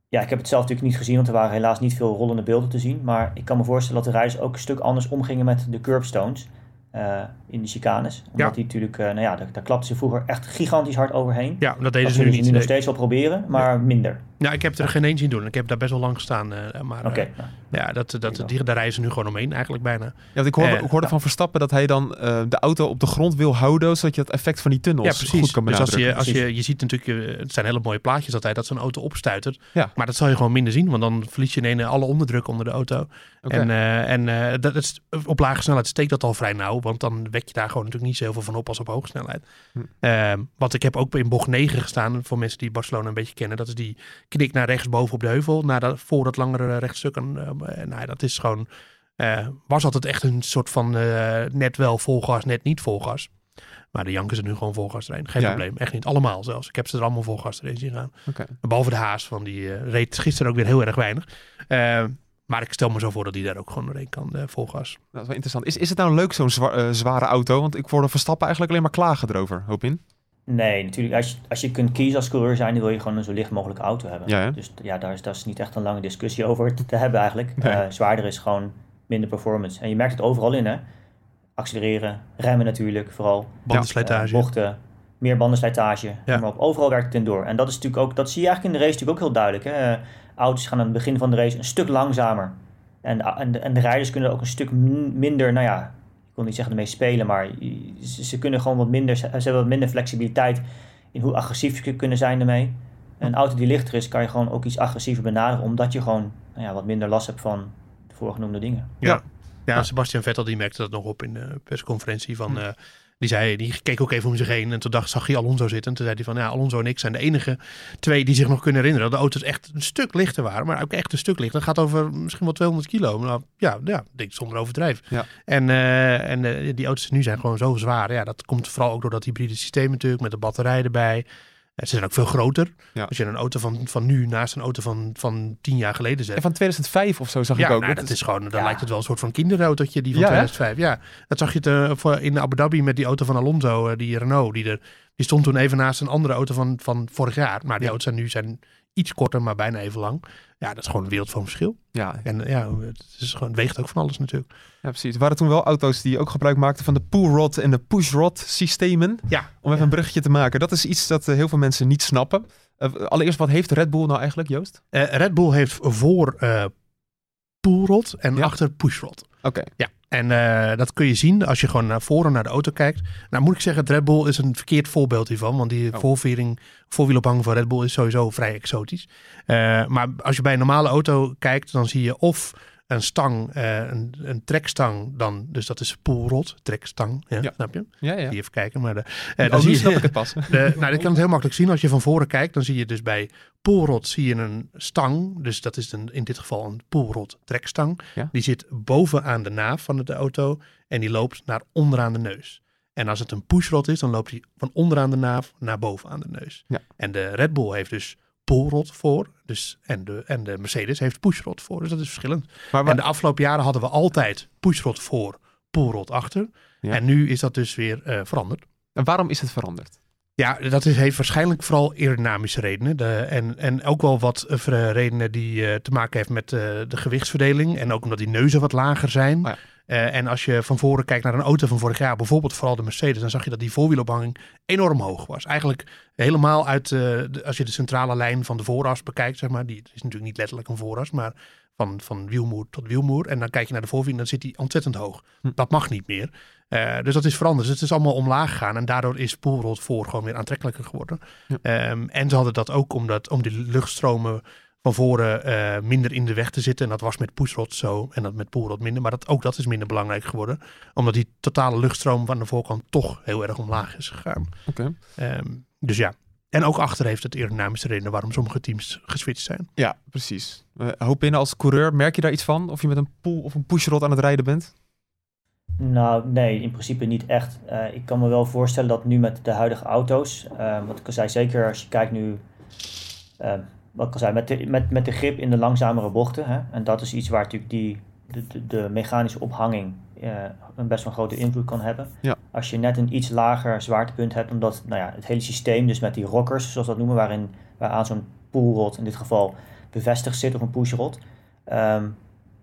[SPEAKER 6] ja, ik heb het zelf natuurlijk niet gezien, want er waren helaas niet veel rollende beelden te zien. Maar ik kan me voorstellen dat de rijders ook een stuk anders omgingen met de curbstones eh, in de chicanes. Omdat
[SPEAKER 5] Ja.
[SPEAKER 6] die natuurlijk, eh, nou ja, daar, daar klapten ze vroeger echt gigantisch hard overheen.
[SPEAKER 5] Ja, dat
[SPEAKER 6] dat
[SPEAKER 5] deden ze nu niet.
[SPEAKER 6] nu nog steeds wel proberen, maar minder.
[SPEAKER 5] Ja, ik heb er geen één zien doen. Ik heb daar best wel lang gestaan. eh, maar
[SPEAKER 6] Oké,
[SPEAKER 5] eh,
[SPEAKER 6] nou,
[SPEAKER 5] ja, dat, dat,
[SPEAKER 6] wel.
[SPEAKER 5] die, daar ze nu gewoon omheen eigenlijk bijna.
[SPEAKER 4] Ja, want ik hoorde,
[SPEAKER 5] Eh,
[SPEAKER 4] ik hoorde
[SPEAKER 6] ja.
[SPEAKER 4] van Verstappen dat hij dan eh, de auto op de grond wil houden, zodat je het effect van die tunnels
[SPEAKER 5] Ja, precies.
[SPEAKER 4] goed kan
[SPEAKER 5] dus als je,
[SPEAKER 4] benadrukken.
[SPEAKER 5] als je, je ziet natuurlijk, eh, het zijn hele mooie plaatjes altijd, dat zo'n auto opstuitert.
[SPEAKER 4] Ja.
[SPEAKER 5] Maar dat zal je gewoon minder zien, want dan verlies je in ene alle onderdruk onder de auto.
[SPEAKER 4] Oké.
[SPEAKER 5] En, eh, en eh, dat is, op lage snelheid steekt dat al vrij nauw, want dan wek je daar gewoon natuurlijk niet zoveel van op als op hoge snelheid.
[SPEAKER 4] Hm.
[SPEAKER 5] Eh, want ik heb ook in bocht 9 gestaan, voor mensen die Barcelona een beetje kennen. Dat is die knik naar rechts boven op de heuvel, naar dat, voor dat langere rechtstuk. En, eh, nou, dat is gewoon, eh, was altijd echt een soort van eh, net wel vol gas, net niet vol gas. Maar de Janken ze nu gewoon vol gas erin. Geen
[SPEAKER 4] Ja.
[SPEAKER 5] probleem. Echt niet. Allemaal zelfs. Ik heb ze er allemaal vol gas erin zien gaan.
[SPEAKER 4] Oké.
[SPEAKER 5] Behalve de Haas, van die eh, reed gisteren ook weer heel erg weinig. Eh, maar ik stel me zo voor dat die daar ook gewoon doorheen kan, eh, vol gas.
[SPEAKER 4] Dat is wel interessant. Is, is het nou leuk, zo'n zwa- eh, zware auto? Want ik hoorde Verstappen eigenlijk alleen maar klagen erover, hoop in.
[SPEAKER 6] Nee, natuurlijk. Als je, als je kunt kiezen als coureur zijn, dan wil je gewoon een zo licht mogelijke auto hebben.
[SPEAKER 4] Ja?
[SPEAKER 6] Dus ja, daar is, daar is niet echt een lange discussie over te, te hebben eigenlijk.
[SPEAKER 4] Nee.
[SPEAKER 6] Eh, zwaarder is gewoon minder performance. En je merkt het overal in, hè. Accelereren, remmen natuurlijk, vooral.
[SPEAKER 5] Bandenslijtage.
[SPEAKER 6] Eh, bochten, meer bandenslijtage.
[SPEAKER 5] Ja.
[SPEAKER 6] Maar op overal werkt het in door. En dat is natuurlijk ook, dat zie je eigenlijk in de race natuurlijk ook heel duidelijk. Hè. Eh, auto's gaan aan het begin van de race een stuk langzamer. En, de- en, de, en de rijders kunnen ook een stuk min- minder, nou ja, wil niet zeggen ermee spelen, maar ze kunnen gewoon wat minder, ze hebben wat minder flexibiliteit in hoe agressief ze kunnen zijn ermee. Een auto die lichter is, kan je gewoon ook iets agressiever benaderen, omdat je gewoon nou ja, wat minder last hebt van de voorgenoemde dingen.
[SPEAKER 5] Ja. Ja. Sebastian Vettel die merkte dat nog op in de persconferentie. Van,
[SPEAKER 4] Hm.
[SPEAKER 5] eh, die, zei, die keek ook even om zich heen. En toen dacht, zag hij Alonso zitten. En toen zei hij van, ja, Alonso en ik zijn de enige twee die zich nog kunnen herinneren. Dat de auto's echt een stuk lichter waren. Maar ook echt een stuk lichter. Dat gaat over misschien wel 200 kilo. Nou, ja, ja, denk ik zonder overdrijf.
[SPEAKER 4] Ja.
[SPEAKER 5] En, eh, en eh, die auto's nu zijn gewoon zo zwaar. Ja, dat komt vooral ook door dat hybride systeem natuurlijk. Met de batterij erbij. Ze zijn ook veel groter.
[SPEAKER 4] Ja.
[SPEAKER 5] Als je een auto van, van nu naast een auto van, van 10 jaar geleden zet.
[SPEAKER 4] En van 2005 of zo zag
[SPEAKER 5] Ja,
[SPEAKER 4] ik ook.
[SPEAKER 5] nou,
[SPEAKER 4] Dat
[SPEAKER 5] is gewoon, dan
[SPEAKER 6] ja.
[SPEAKER 5] lijkt het wel een soort van kinderautootje, die van
[SPEAKER 4] Ja, hè?
[SPEAKER 5] 2005. Ja, dat zag je voor- in Abu Dhabi met die auto van Alonso, eh, die Renault. Die, er, die stond toen even naast een andere auto van, van vorig jaar. Maar die
[SPEAKER 4] Ja.
[SPEAKER 5] auto's zijn nu zijn iets korter, maar bijna even lang. Ja, dat is gewoon een wereld van verschil.
[SPEAKER 4] Ja,
[SPEAKER 5] En eh, ja, het, is gewoon, het weegt ook van alles natuurlijk.
[SPEAKER 4] ja, precies. Er waren toen wel auto's die ook gebruik maakten van de pull-rod en de push-rod systemen.
[SPEAKER 5] Ja,
[SPEAKER 4] Om even een bruggetje te maken. Dat is iets dat eh, heel veel mensen niet snappen. Eh, allereerst, wat heeft Red Bull nou eigenlijk, Joost?
[SPEAKER 5] Red Bull heeft voor eh pullrod en
[SPEAKER 4] Ja.
[SPEAKER 5] achter pushrod.
[SPEAKER 4] Oké,
[SPEAKER 5] Ja, en eh, dat kun je zien als je gewoon naar voren naar de auto kijkt. Nou moet ik zeggen, Red Bull is een verkeerd voorbeeld hiervan. Want die
[SPEAKER 4] Oh.
[SPEAKER 5] voorvering, voorwielophanging van Red Bull is sowieso vrij exotisch. Eh, maar als je bij een normale auto kijkt, dan zie je of een stang, eh, een, een trekstang dan, dus dat is poolrot, trekstang, ja,
[SPEAKER 4] Ja.
[SPEAKER 5] snap je?
[SPEAKER 4] Ja, ja.
[SPEAKER 5] Die even kijken, maar de, eh, dan zie je,
[SPEAKER 4] snap ik het pas.
[SPEAKER 5] de, nou, dat kan het heel makkelijk zien. Als je van voren kijkt, dan zie je dus bij poolrot zie je een stang. Dus dat is een, in dit geval een poolrot trekstang.
[SPEAKER 4] Ja.
[SPEAKER 5] Die zit bovenaan de naaf van de auto en die loopt naar onderaan de neus. En als het een pushrod is, dan loopt hij van onderaan de naaf naar bovenaan de neus.
[SPEAKER 4] Ja.
[SPEAKER 5] En de Red Bull heeft dus poolrot voor. Dus, en, de, en de Mercedes heeft pushrod voor. Dus dat is verschillend.
[SPEAKER 4] Maar,
[SPEAKER 5] En de afgelopen jaren hadden we altijd pushrod voor, poolrot achter.
[SPEAKER 4] Ja.
[SPEAKER 5] En nu is dat dus weer eh, veranderd.
[SPEAKER 4] en waarom is het veranderd?
[SPEAKER 5] Ja, dat is, heeft waarschijnlijk vooral aerodynamische redenen. De, en, en ook wel wat eh, redenen die eh, te maken heeft met de gewichtsverdeling. En ook omdat die neuzen wat lager zijn.
[SPEAKER 4] Oh ja.
[SPEAKER 5] Eh, en als je van voren kijkt naar een auto van vorig jaar, bijvoorbeeld vooral de Mercedes, dan zag je dat die voorwielophanging enorm hoog was. Eigenlijk helemaal uit, eh, de, als je de centrale lijn van de vooras bekijkt, zeg maar, die is natuurlijk niet letterlijk een vooras, maar van, van wielmoer tot wielmoer. En dan kijk je naar de voorwiel en dan zit die ontzettend hoog.
[SPEAKER 4] Hm.
[SPEAKER 5] Dat mag niet meer. Eh, dus dat is veranderd. Dus het is allemaal omlaag gegaan. En daardoor is poolrot voor gewoon weer aantrekkelijker geworden.
[SPEAKER 4] Ja.
[SPEAKER 5] Ehm, en ze hadden dat ook omdat, om die luchtstromen van voren eh, minder in de weg te zitten. En dat was met pushrot zo en dat met poolrot minder. Maar dat, ook dat is minder belangrijk geworden. Omdat die totale luchtstroom van de voorkant toch heel erg omlaag is gegaan.
[SPEAKER 4] Oké.
[SPEAKER 5] Ehm, dus ja. En ook achter heeft het aerodynamische redenen waarom sommige teams geswitcht zijn.
[SPEAKER 4] Ja, precies. Uh, hoop binnen als coureur, merk je daar iets van? Of je met een pull of een pushrod aan het rijden bent?
[SPEAKER 6] Nou, nee, in principe niet echt. Eh, ik kan me wel voorstellen dat nu met de huidige auto's, eh, wat ik al zei, zeker als je kijkt nu, wat ik al zei, met de, met, met de grip in de langzamere bochten. Hè, en dat is iets waar natuurlijk die, de, de, de mechanische ophanging eh, een best wel grote invloed kan hebben.
[SPEAKER 4] Ja.
[SPEAKER 6] Als je net een iets lager zwaartepunt hebt, omdat nou ja, het hele systeem, dus met die rockers, zoals we dat noemen, waarin waaraan zo'n poolrod in dit geval bevestigd zit of een pushrod. ehm,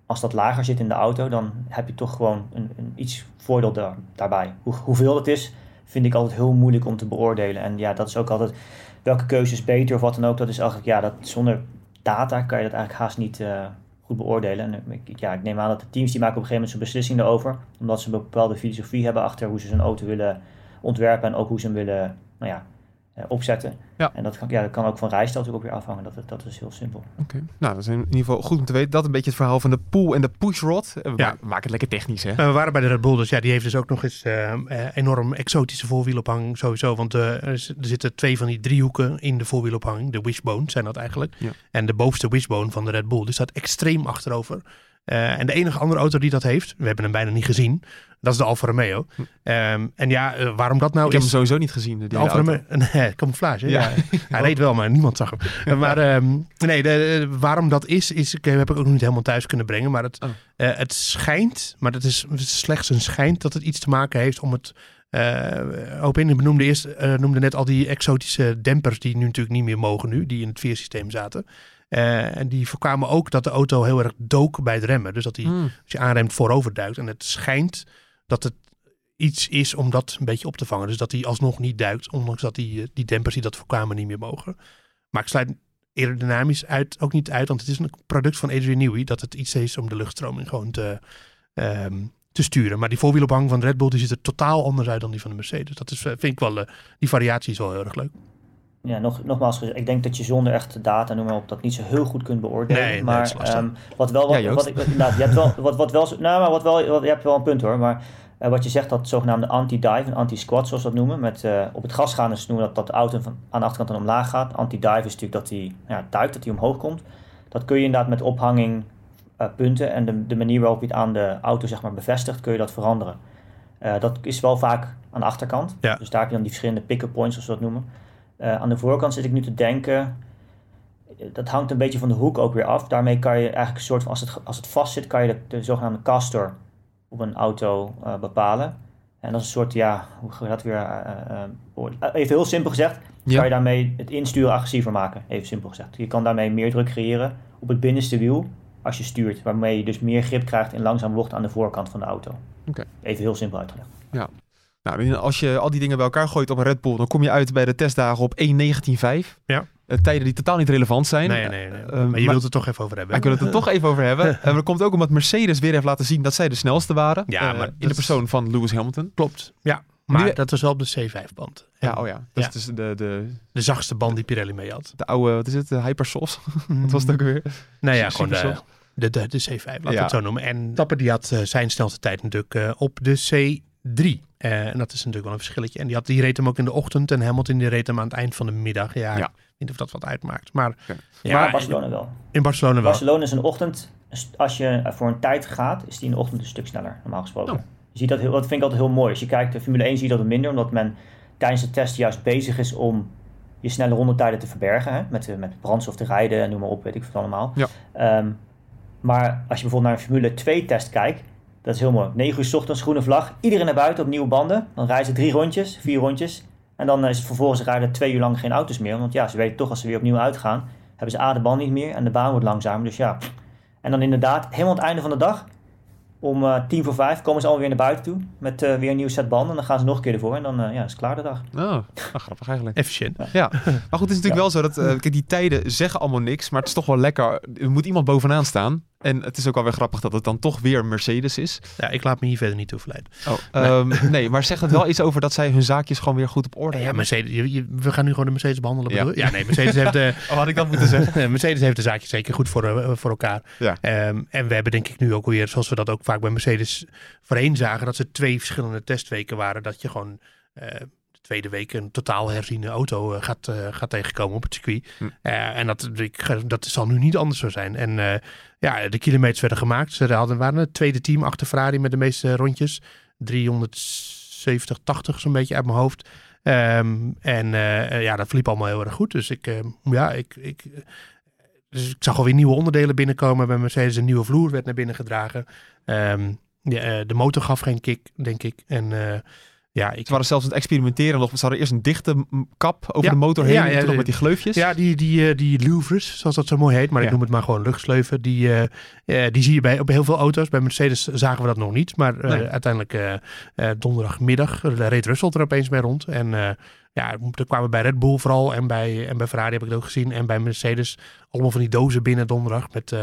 [SPEAKER 6] als dat lager zit in de auto, dan heb je toch gewoon een, een iets voordeel daar, daarbij. Hoe, hoeveel het is, vind ik altijd heel moeilijk om te beoordelen. En ja, dat is ook altijd welke keuze is beter of wat dan ook. Dat is eigenlijk, ja, dat, zonder data kan je dat eigenlijk haast niet eh, goed beoordelen. En ik, ja, ik neem aan dat de teams die maken op een gegeven moment zo'n beslissing erover. Omdat ze een bepaalde filosofie hebben achter hoe ze zo'n auto willen ontwerpen en ook hoe ze hem willen nou ja, opzetten.
[SPEAKER 4] Ja.
[SPEAKER 6] En dat kan, ja, dat kan ook van rijstijl natuurlijk ook weer afhangen. Dat, dat is heel simpel.
[SPEAKER 4] Oké. Nou, dat is in ieder geval goed om te weten. Dat een beetje het verhaal van de pull en de pushrod. Eh, We
[SPEAKER 5] Ja.
[SPEAKER 4] ma- maken het lekker technisch, hè?
[SPEAKER 5] Uh, we waren bij de Red Bull, dus ja, die heeft dus ook nog eens eh, eh, enorm exotische voorwielophanging sowieso. Want eh, er, er zitten twee van die driehoeken in de voorwielophanging. De wishbone zijn dat eigenlijk.
[SPEAKER 4] Ja.
[SPEAKER 5] En de bovenste wishbone van de Red Bull, die staat extreem achterover. Eh, en de enige andere auto die dat heeft, we hebben hem bijna niet gezien, dat is de Alfa Romeo.
[SPEAKER 4] Hm.
[SPEAKER 5] Ehm, en ja, eh, waarom dat nou
[SPEAKER 4] ik heb hem sowieso niet gezien. De,
[SPEAKER 5] Alfa. Romeo, nee, camouflage. hè?
[SPEAKER 4] Ja.
[SPEAKER 5] Ja. Hij reed wel, maar niemand zag hem. Eh, maar ehm, nee, de, de- waarom dat is, is ik, heb ik ook nog niet helemaal thuis kunnen brengen. Maar het,
[SPEAKER 4] Oh.
[SPEAKER 5] eh, het schijnt, maar dat is slechts een schijnt, dat het iets te maken heeft om het... eh Opin benoemde eerst eh, noemde net al die exotische dempers die nu natuurlijk niet meer mogen nu, die in het veersysteem zaten. Eh, en die voorkwamen ook dat de auto heel erg dook bij het remmen. Dus dat hij
[SPEAKER 4] Hmm.
[SPEAKER 5] als je aanremt voorover duikt. En het schijnt dat het iets is om dat een beetje op te vangen. Dus dat hij alsnog niet duikt, ondanks dat die, eh, die dempers die dat voorkwamen niet meer mogen. Maar ik sluit aerodynamisch uit, ook niet uit, want het is een product van Adrian Newey, dat het iets is om de luchtstroming gewoon te, ehm, te sturen. Maar die voorwielophang van de Red Bull die ziet er totaal anders uit dan die van de Mercedes. Dat is, eh, vind ik wel, die variatie is wel heel erg leuk.
[SPEAKER 6] Ja, nog, nogmaals, gezegd, ik denk dat je zonder echte data, noem maar op, dat niet zo heel goed kunt beoordelen.
[SPEAKER 5] Nee,
[SPEAKER 6] maar
[SPEAKER 5] dat is lastig.
[SPEAKER 6] ehm, wat wel, wat,
[SPEAKER 4] Ja,
[SPEAKER 6] wat, ik, nou, je hebt wel, wat, wat wel, nou, maar wat wel, wat, je hebt wel een punt hoor. Maar eh, wat je zegt, dat zogenaamde anti-dive en anti-squat, zoals we dat noemen, met eh, op het gas gaan is noemen dat, dat de auto van, aan de achterkant dan omlaag gaat. Anti-dive is natuurlijk dat hij ja, duikt, dat hij omhoog komt. Dat kun je inderdaad met ophanging eh, punten en de, de manier waarop je het aan de auto zeg maar, bevestigt, kun je dat veranderen. Eh, dat is wel vaak aan de achterkant.
[SPEAKER 5] Ja.
[SPEAKER 6] Dus daar heb je dan die verschillende pick-up points, zoals we dat noemen. Eh, aan de voorkant zit ik nu te denken. Dat hangt een beetje van de hoek ook weer af. Daarmee kan je eigenlijk een soort van, als het, als het vast zit, kan je de, de zogenaamde caster op een auto eh, bepalen. En dat is een soort, ja, hoe ga je dat weer. eh, even heel simpel gezegd,
[SPEAKER 4] Ja.
[SPEAKER 6] kan je daarmee het insturen agressiever maken. Even simpel gezegd. Je kan daarmee meer druk creëren op het binnenste wiel als je stuurt. Waarmee je dus meer grip krijgt in langzame bocht aan de voorkant van de auto. Even heel simpel uitgelegd.
[SPEAKER 4] Nou, als je al die dingen bij elkaar gooit op een Red Bull, dan kom je uit bij de testdagen op 1.19.5.
[SPEAKER 5] Ja.
[SPEAKER 4] Eh, tijden die totaal niet relevant zijn.
[SPEAKER 5] Nee, nee, nee.
[SPEAKER 4] Eh,
[SPEAKER 5] maar je
[SPEAKER 4] maar-
[SPEAKER 5] wilt het er toch even over hebben.
[SPEAKER 4] Ik wil het er toch even over hebben. En dat komt ook omdat Mercedes weer heeft laten zien dat zij de snelste waren.
[SPEAKER 5] Ja,
[SPEAKER 4] Eh,
[SPEAKER 5] maar
[SPEAKER 4] in de persoon van Lewis Hamilton.
[SPEAKER 5] Klopt, ja. Maar
[SPEAKER 4] Nu-
[SPEAKER 5] dat was wel op de C5-band.
[SPEAKER 4] Ja, oh ja. Dat
[SPEAKER 5] Ja.
[SPEAKER 4] is dus de, de,
[SPEAKER 5] De zachtste band die Pirelli mee had.
[SPEAKER 4] de oude, wat is het, de Hypersos? Wat was het ook weer?
[SPEAKER 5] Nou ja, gewoon de. De, de, de C5, laten we
[SPEAKER 4] Ja.
[SPEAKER 5] het zo noemen. En Tapper die had zijn snelste tijd natuurlijk op de C3. Eh, en dat is natuurlijk wel een verschilletje. En die, had, die reed hem ook in de ochtend en Hamilton die reed hem aan het eind van de middag. Ja,
[SPEAKER 4] Ja.
[SPEAKER 5] ik weet niet of dat wat uitmaakt. Maar, ja,
[SPEAKER 6] maar Barcelona wel.
[SPEAKER 5] in Barcelona wel.
[SPEAKER 6] Barcelona is een ochtend, als je eh, voor een tijd gaat, is die in de ochtend een stuk sneller, normaal gesproken.
[SPEAKER 5] Oh.
[SPEAKER 6] Je ziet dat, heel, dat vind ik altijd heel mooi. Als je kijkt, de Formule 1 zie je dat minder, omdat men tijdens de test juist bezig is om je snelle rondetijden te verbergen. Hè? Met, met brandstof te rijden en noem maar op, weet ik wat allemaal.
[SPEAKER 4] Ja.
[SPEAKER 6] Ehm, maar als je bijvoorbeeld naar een Formule 2 test kijkt, dat is heel mooi. 9 uur 's ochtends, groene vlag, iedereen naar buiten op nieuwe banden. Dan rijden ze drie rondjes, vier rondjes. En dan is het vervolgens rijden twee uur lang geen auto's meer. Want ja, ze weten toch als ze weer opnieuw uitgaan, hebben ze A de band niet meer en de baan wordt langzamer. Dus ja. En dan inderdaad, helemaal aan het einde van de dag, om eh, tien voor vijf, komen ze alweer weer naar buiten toe. Met eh, weer een nieuw set banden. En dan gaan ze nog een keer ervoor. En dan eh, ja, is het klaar de dag.
[SPEAKER 4] Oh, nou, grappig eigenlijk.
[SPEAKER 5] Efficiënt.
[SPEAKER 4] Ja, maar goed, het is natuurlijk wel zo dat, eh, kijk, die tijden zeggen allemaal niks, maar het is toch wel lekker. Er moet iemand bovenaan staan. En het is ook wel weer grappig dat het dan toch weer Mercedes is.
[SPEAKER 5] Ja, ik laat me hier verder niet toe verleiden.
[SPEAKER 4] Oh, nee. nee, maar zegt het wel iets over dat zij hun zaakjes gewoon weer goed op orde
[SPEAKER 5] Ja,
[SPEAKER 4] hebben?
[SPEAKER 5] Mercedes, je- je- we gaan nu gewoon de Mercedes behandelen.
[SPEAKER 4] Ja.
[SPEAKER 5] ja nee, Mercedes heeft de,
[SPEAKER 4] Oh, had ik dat moeten zeggen?
[SPEAKER 5] Mercedes heeft de zaakjes zeker goed voor, eh, voor elkaar.
[SPEAKER 4] Ja.
[SPEAKER 5] Ehm, en we hebben denk ik nu ook weer, zoals we dat ook vaak bij Mercedes voorheen zagen, dat ze twee verschillende testweken waren. Dat je gewoon eh, tweede week een totaal herziene auto eh, gaat, eh, gaat tegenkomen op het circuit.
[SPEAKER 4] Hm.
[SPEAKER 5] Eh, en dat, ik, dat zal nu niet anders zo zijn. En ja, de kilometers werden gemaakt. Ze hadden, waren het tweede team achter Ferrari met de meeste rondjes. 370, 80 zo'n beetje uit mijn hoofd. Ehm, en ja, dat verliep allemaal heel erg goed. Dus ik, eh, ja, ik, ik, dus ik zag alweer nieuwe onderdelen binnenkomen bij Mercedes. Een nieuwe vloer werd naar binnen gedragen. Ehm, ja, eh, de motor gaf geen kick, denk ik. En ja, ik,
[SPEAKER 4] Ze waren zelfs aan het experimenteren nog. Ze hadden eerst een dichte kap over
[SPEAKER 5] Ja,
[SPEAKER 4] de motor heen.
[SPEAKER 5] ja,
[SPEAKER 4] en toen nog met die gleufjes.
[SPEAKER 5] ja, die, die, eh, die louvres, zoals dat zo mooi heet. Maar ik noem het maar gewoon luchtsleuven. Die, eh, eh, die zie je bij, op heel veel auto's. Bij Mercedes zagen we dat nog niet. Maar
[SPEAKER 4] Nee.
[SPEAKER 5] uiteindelijk eh, donderdagmiddag reed Russell er opeens mee rond. En ja, er kwamen bij Red Bull vooral en bij, en bij Ferrari heb ik het ook gezien. En bij Mercedes allemaal van die dozen binnen donderdag met...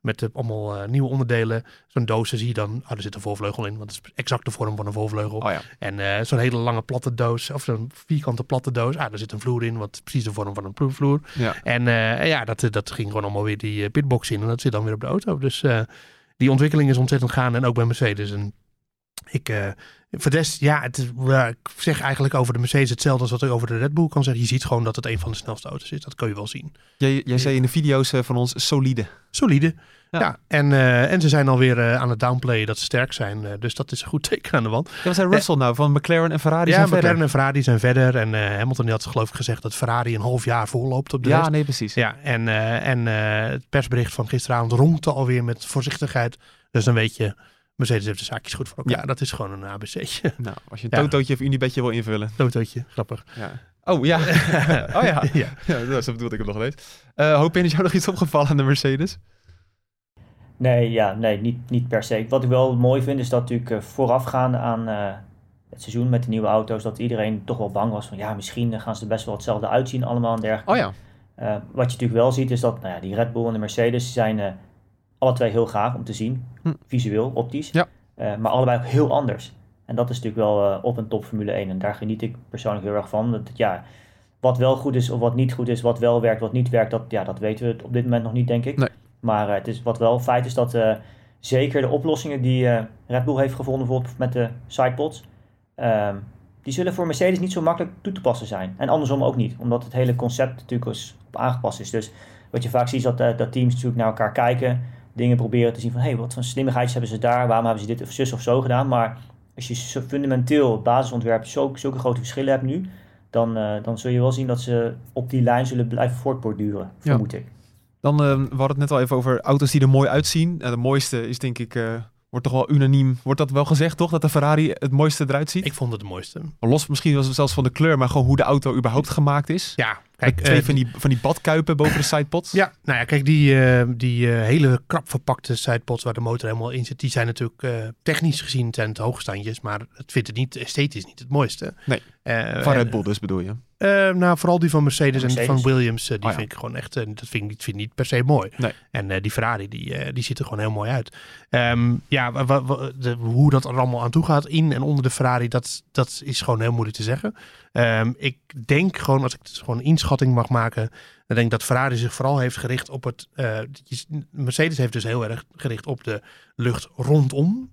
[SPEAKER 5] met allemaal eh, nieuwe onderdelen. Zo'n doos zie je dan, ah, er zit een voorvleugel in, want het is exact de vorm van een voorvleugel.
[SPEAKER 4] Oh ja.
[SPEAKER 5] En eh, zo'n hele lange platte doos, of zo'n vierkante platte doos. Ah, daar zit een vloer in, wat precies de vorm van een vloer.
[SPEAKER 4] Ja.
[SPEAKER 5] En eh, ja, dat, dat ging gewoon allemaal weer die pitbox in. En dat zit dan weer op de auto. Dus die ontwikkeling is ontzettend gaande. En ook bij Mercedes. En ik, eh voor de rest, ja, het ik zeg eigenlijk over de Mercedes hetzelfde als wat ik over de Red Bull kan zeggen. Je ziet gewoon dat het een van de snelste auto's is. Dat kun je wel zien.
[SPEAKER 4] Jij, jij zei in de video's eh, van ons solide.
[SPEAKER 5] Solide.
[SPEAKER 4] Ja.
[SPEAKER 5] Ja, en, eh, en ze zijn alweer eh, aan het downplayen dat ze sterk zijn. dus dat is een goed teken aan de wand.
[SPEAKER 4] Ja, wat zei Russell nou van McLaren en Ferrari?
[SPEAKER 5] ja,
[SPEAKER 4] zijn verder?
[SPEAKER 5] McLaren en Ferrari zijn verder. En Hamilton had geloof ik gezegd dat Ferrari een half jaar voorloopt op de
[SPEAKER 4] Ja,
[SPEAKER 5] rest.
[SPEAKER 4] nee, precies.
[SPEAKER 5] Ja, en, en het persbericht van gisteravond ronkte alweer met voorzichtigheid. Dus dan weet je, Mercedes heeft de zaakjes goed voor elkaar.
[SPEAKER 4] Ja.
[SPEAKER 5] Dat is gewoon een ABC'tje.
[SPEAKER 4] Nou, als je een
[SPEAKER 5] Ja.
[SPEAKER 4] totootje of Unibedje wil invullen.
[SPEAKER 5] Autootje, grappig.
[SPEAKER 4] Ja. Oh ja. oh ja.
[SPEAKER 5] ja.
[SPEAKER 4] ja zo bedoelde ik hem nog eens. Eh hoop je, is jou nog iets opgevallen aan de Mercedes?
[SPEAKER 6] Nee, ja, nee niet, niet per se. Wat ik wel mooi vind is dat natuurlijk eh, voorafgaande aan eh, het seizoen met de nieuwe auto's, dat iedereen toch wel bang was van ja, misschien gaan ze er best wel hetzelfde uitzien allemaal en dergelijke.
[SPEAKER 4] Oh ja.
[SPEAKER 6] Eh, wat je natuurlijk wel ziet is dat nou ja, die Red Bull en de Mercedes zijn eh, alle twee heel gaaf om te zien,
[SPEAKER 4] Hm.
[SPEAKER 6] visueel, optisch.
[SPEAKER 4] Ja.
[SPEAKER 6] Eh, maar allebei ook heel anders. En dat is natuurlijk wel eh, op een top Formule 1. En daar geniet ik persoonlijk heel erg van. Dat, ja, wat wel goed is of wat niet goed is, wat wel werkt, wat niet werkt, dat, ja, dat weten we op dit moment nog niet, denk ik.
[SPEAKER 4] Nee.
[SPEAKER 6] Maar eh, het is, wat wel feit is dat zeker de oplossingen die Red Bull heeft gevonden, bijvoorbeeld met de sidepods, ehm, die zullen voor Mercedes niet zo makkelijk toe te passen zijn. En andersom ook niet, omdat het hele concept natuurlijk eens op aangepast is. Dus wat je vaak ziet is dat, dat teams natuurlijk naar elkaar kijken, dingen proberen te zien van, hé, hey, wat voor slimmigheidjes hebben ze daar, waarom hebben ze dit of zus of zo gedaan. Maar als je zo fundamenteel het basisontwerp zo, zulke grote verschillen hebt nu, dan, eh, dan zul je wel zien dat ze op die lijn zullen blijven voortborduren,
[SPEAKER 4] Ja.
[SPEAKER 6] vermoed ik.
[SPEAKER 4] Dan, eh, we hadden het net al even over auto's die er mooi uitzien. Nou, de mooiste is denk ik, eh, wordt toch wel unaniem, wordt dat wel gezegd toch? Dat de Ferrari het mooiste eruit ziet?
[SPEAKER 5] Ik vond het de mooiste.
[SPEAKER 4] Los misschien wel zelfs van de kleur, maar gewoon hoe de auto überhaupt gemaakt is.
[SPEAKER 5] Ja,
[SPEAKER 4] Kijk, twee
[SPEAKER 5] eh,
[SPEAKER 4] van, die, van die badkuipen boven de sidepods.
[SPEAKER 5] Ja, nou ja, kijk, die, eh, die eh, hele krap verpakte sidepods waar de motor helemaal in zit, die zijn natuurlijk eh, technisch gezien zijn het hoogstandjes, maar het vindt het niet esthetisch niet het mooiste.
[SPEAKER 4] Nee,
[SPEAKER 5] Eh,
[SPEAKER 4] Van Red Bull dus bedoel je?
[SPEAKER 5] Nou, vooral die van Mercedes,
[SPEAKER 6] Mercedes.
[SPEAKER 5] en van Williams, die
[SPEAKER 4] Oh ja.
[SPEAKER 5] vind ik gewoon echt, dat vind ik, niet, vind niet per se mooi.
[SPEAKER 4] Nee.
[SPEAKER 5] En eh, die Ferrari, die, eh, die ziet er gewoon heel mooi uit. Ehm, ja, de- hoe dat er allemaal aan toe gaat, in en onder de Ferrari, dat, dat is gewoon heel moeilijk te zeggen. Ehm, ik denk gewoon, als ik het gewoon een inschatting mag maken, dan denk ik dat Ferrari zich vooral heeft gericht op het. eh, Mercedes heeft dus heel erg gericht op de lucht rondom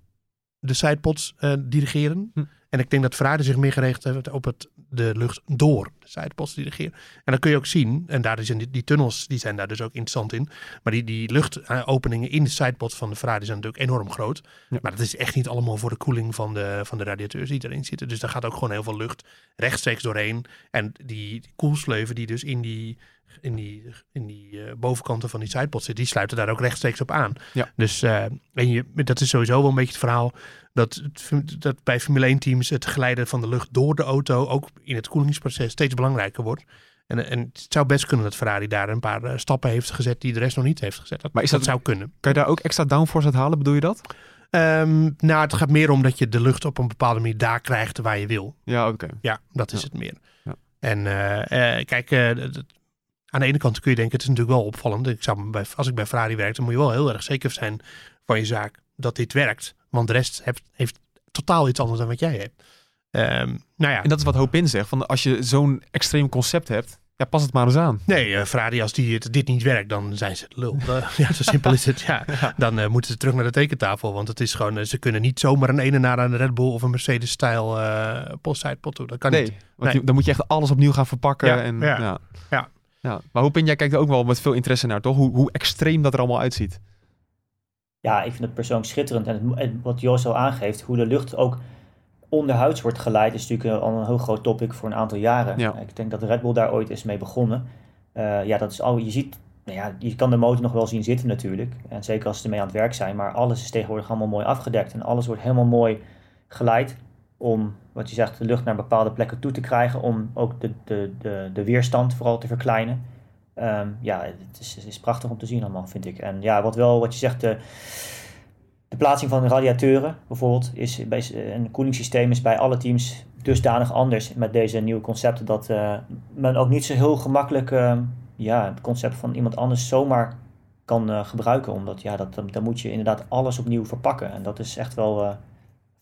[SPEAKER 5] de sidepods eh, dirigeren.
[SPEAKER 4] Hm.
[SPEAKER 5] En ik denk dat Ferrari zich meer gericht heeft op het, de lucht door de sidepods dirigeren. En dan kun je ook zien, en daar zijn die, die tunnels, die zijn daar dus ook interessant in. Maar die, die luchtopeningen in de sidepods van de Ferrari zijn natuurlijk enorm groot.
[SPEAKER 4] Ja.
[SPEAKER 5] Maar dat is echt niet allemaal voor de koeling van de, van de radiateurs die erin zitten. Dus daar gaat ook gewoon heel veel lucht rechtstreeks doorheen. En die, die koelsleuven die dus in die, in die, in die bovenkanten van die sidepods zitten, die sluiten daar ook rechtstreeks op aan.
[SPEAKER 4] Ja.
[SPEAKER 5] Dus eh, en je, dat is sowieso wel een beetje het verhaal dat, het- dat bij Formule 1 teams het geleiden van de lucht door de auto ook in het koelingsproces steeds belangrijker wordt. En, en het zou best kunnen dat Ferrari daar een paar eh, stappen heeft gezet die de rest nog niet heeft gezet. Dat,
[SPEAKER 4] Maar is
[SPEAKER 5] dat,
[SPEAKER 4] dat-
[SPEAKER 5] zou kunnen.
[SPEAKER 4] Kan je daar ook extra downforce uit halen, bedoel je dat?
[SPEAKER 5] Ehm, nou, het gaat meer om dat je de lucht op een bepaalde manier daar krijgt waar je wil.
[SPEAKER 4] Ja, oké.
[SPEAKER 5] Ja, dat is
[SPEAKER 4] Ja.
[SPEAKER 5] het meer.
[SPEAKER 4] Ja.
[SPEAKER 5] En eh, eh, kijk, aan de ene kant kun je denken, het is natuurlijk wel opvallend. Ik zou, me bij, als ik bij Ferrari werk, dan moet je wel heel erg zeker zijn van je zaak dat dit werkt. Want de rest heeft, heeft totaal iets anders dan wat jij hebt. Ehm, nou ja,
[SPEAKER 4] En dat is wat Hopin zegt. Van als je zo'n extreem concept hebt, ja, pas het maar eens aan.
[SPEAKER 5] nee, eh, Ferrari, als die, het, dit niet werkt, dan zijn ze lul. Ja, zo simpel is het. Ja. Dan eh, moeten ze terug naar de tekentafel. Want het is gewoon, eh, ze kunnen niet zomaar een ene naar een Red Bull of een Mercedes-stijl eh postside toe. Dat kan
[SPEAKER 4] nee,
[SPEAKER 5] niet.
[SPEAKER 4] want
[SPEAKER 5] Nee.
[SPEAKER 4] dan moet je echt alles opnieuw gaan verpakken.
[SPEAKER 5] Ja,
[SPEAKER 4] en,
[SPEAKER 5] ja,
[SPEAKER 4] ja.
[SPEAKER 5] Ja.
[SPEAKER 4] Maar Hopin, jij kijkt er ook wel met veel interesse naar, toch? Hoe, hoe extreem dat er allemaal uitziet.
[SPEAKER 6] Ja, ik vind het persoonlijk schitterend. En het, en wat Joost al aangeeft, hoe de lucht ook onderhuids wordt geleid, is natuurlijk al een heel groot topic voor een aantal jaren.
[SPEAKER 4] Ja.
[SPEAKER 6] Ik denk dat Red Bull daar ooit is mee begonnen. Eh, ja, dat is al, je ziet, nou ja, je kan de motor nog wel zien zitten natuurlijk. En zeker als ze ermee aan het werk zijn. Maar alles is tegenwoordig allemaal mooi afgedekt. En alles wordt helemaal mooi geleid om, wat je zegt, de lucht naar bepaalde plekken toe te krijgen. Om ook de, de, de, de weerstand vooral te verkleinen. Ehm, ja, het is, is prachtig om te zien allemaal, vind ik. En ja, wat wel, wat je zegt, de, de plaatsing van radiatoren bijvoorbeeld, is bij, een koelingssysteem is bij alle teams dusdanig anders met deze nieuwe concepten, dat eh, men ook niet zo heel gemakkelijk eh, ja, het concept van iemand anders zomaar kan eh, gebruiken. Omdat ja, dat, dan moet je inderdaad alles opnieuw verpakken. En dat is echt wel eh,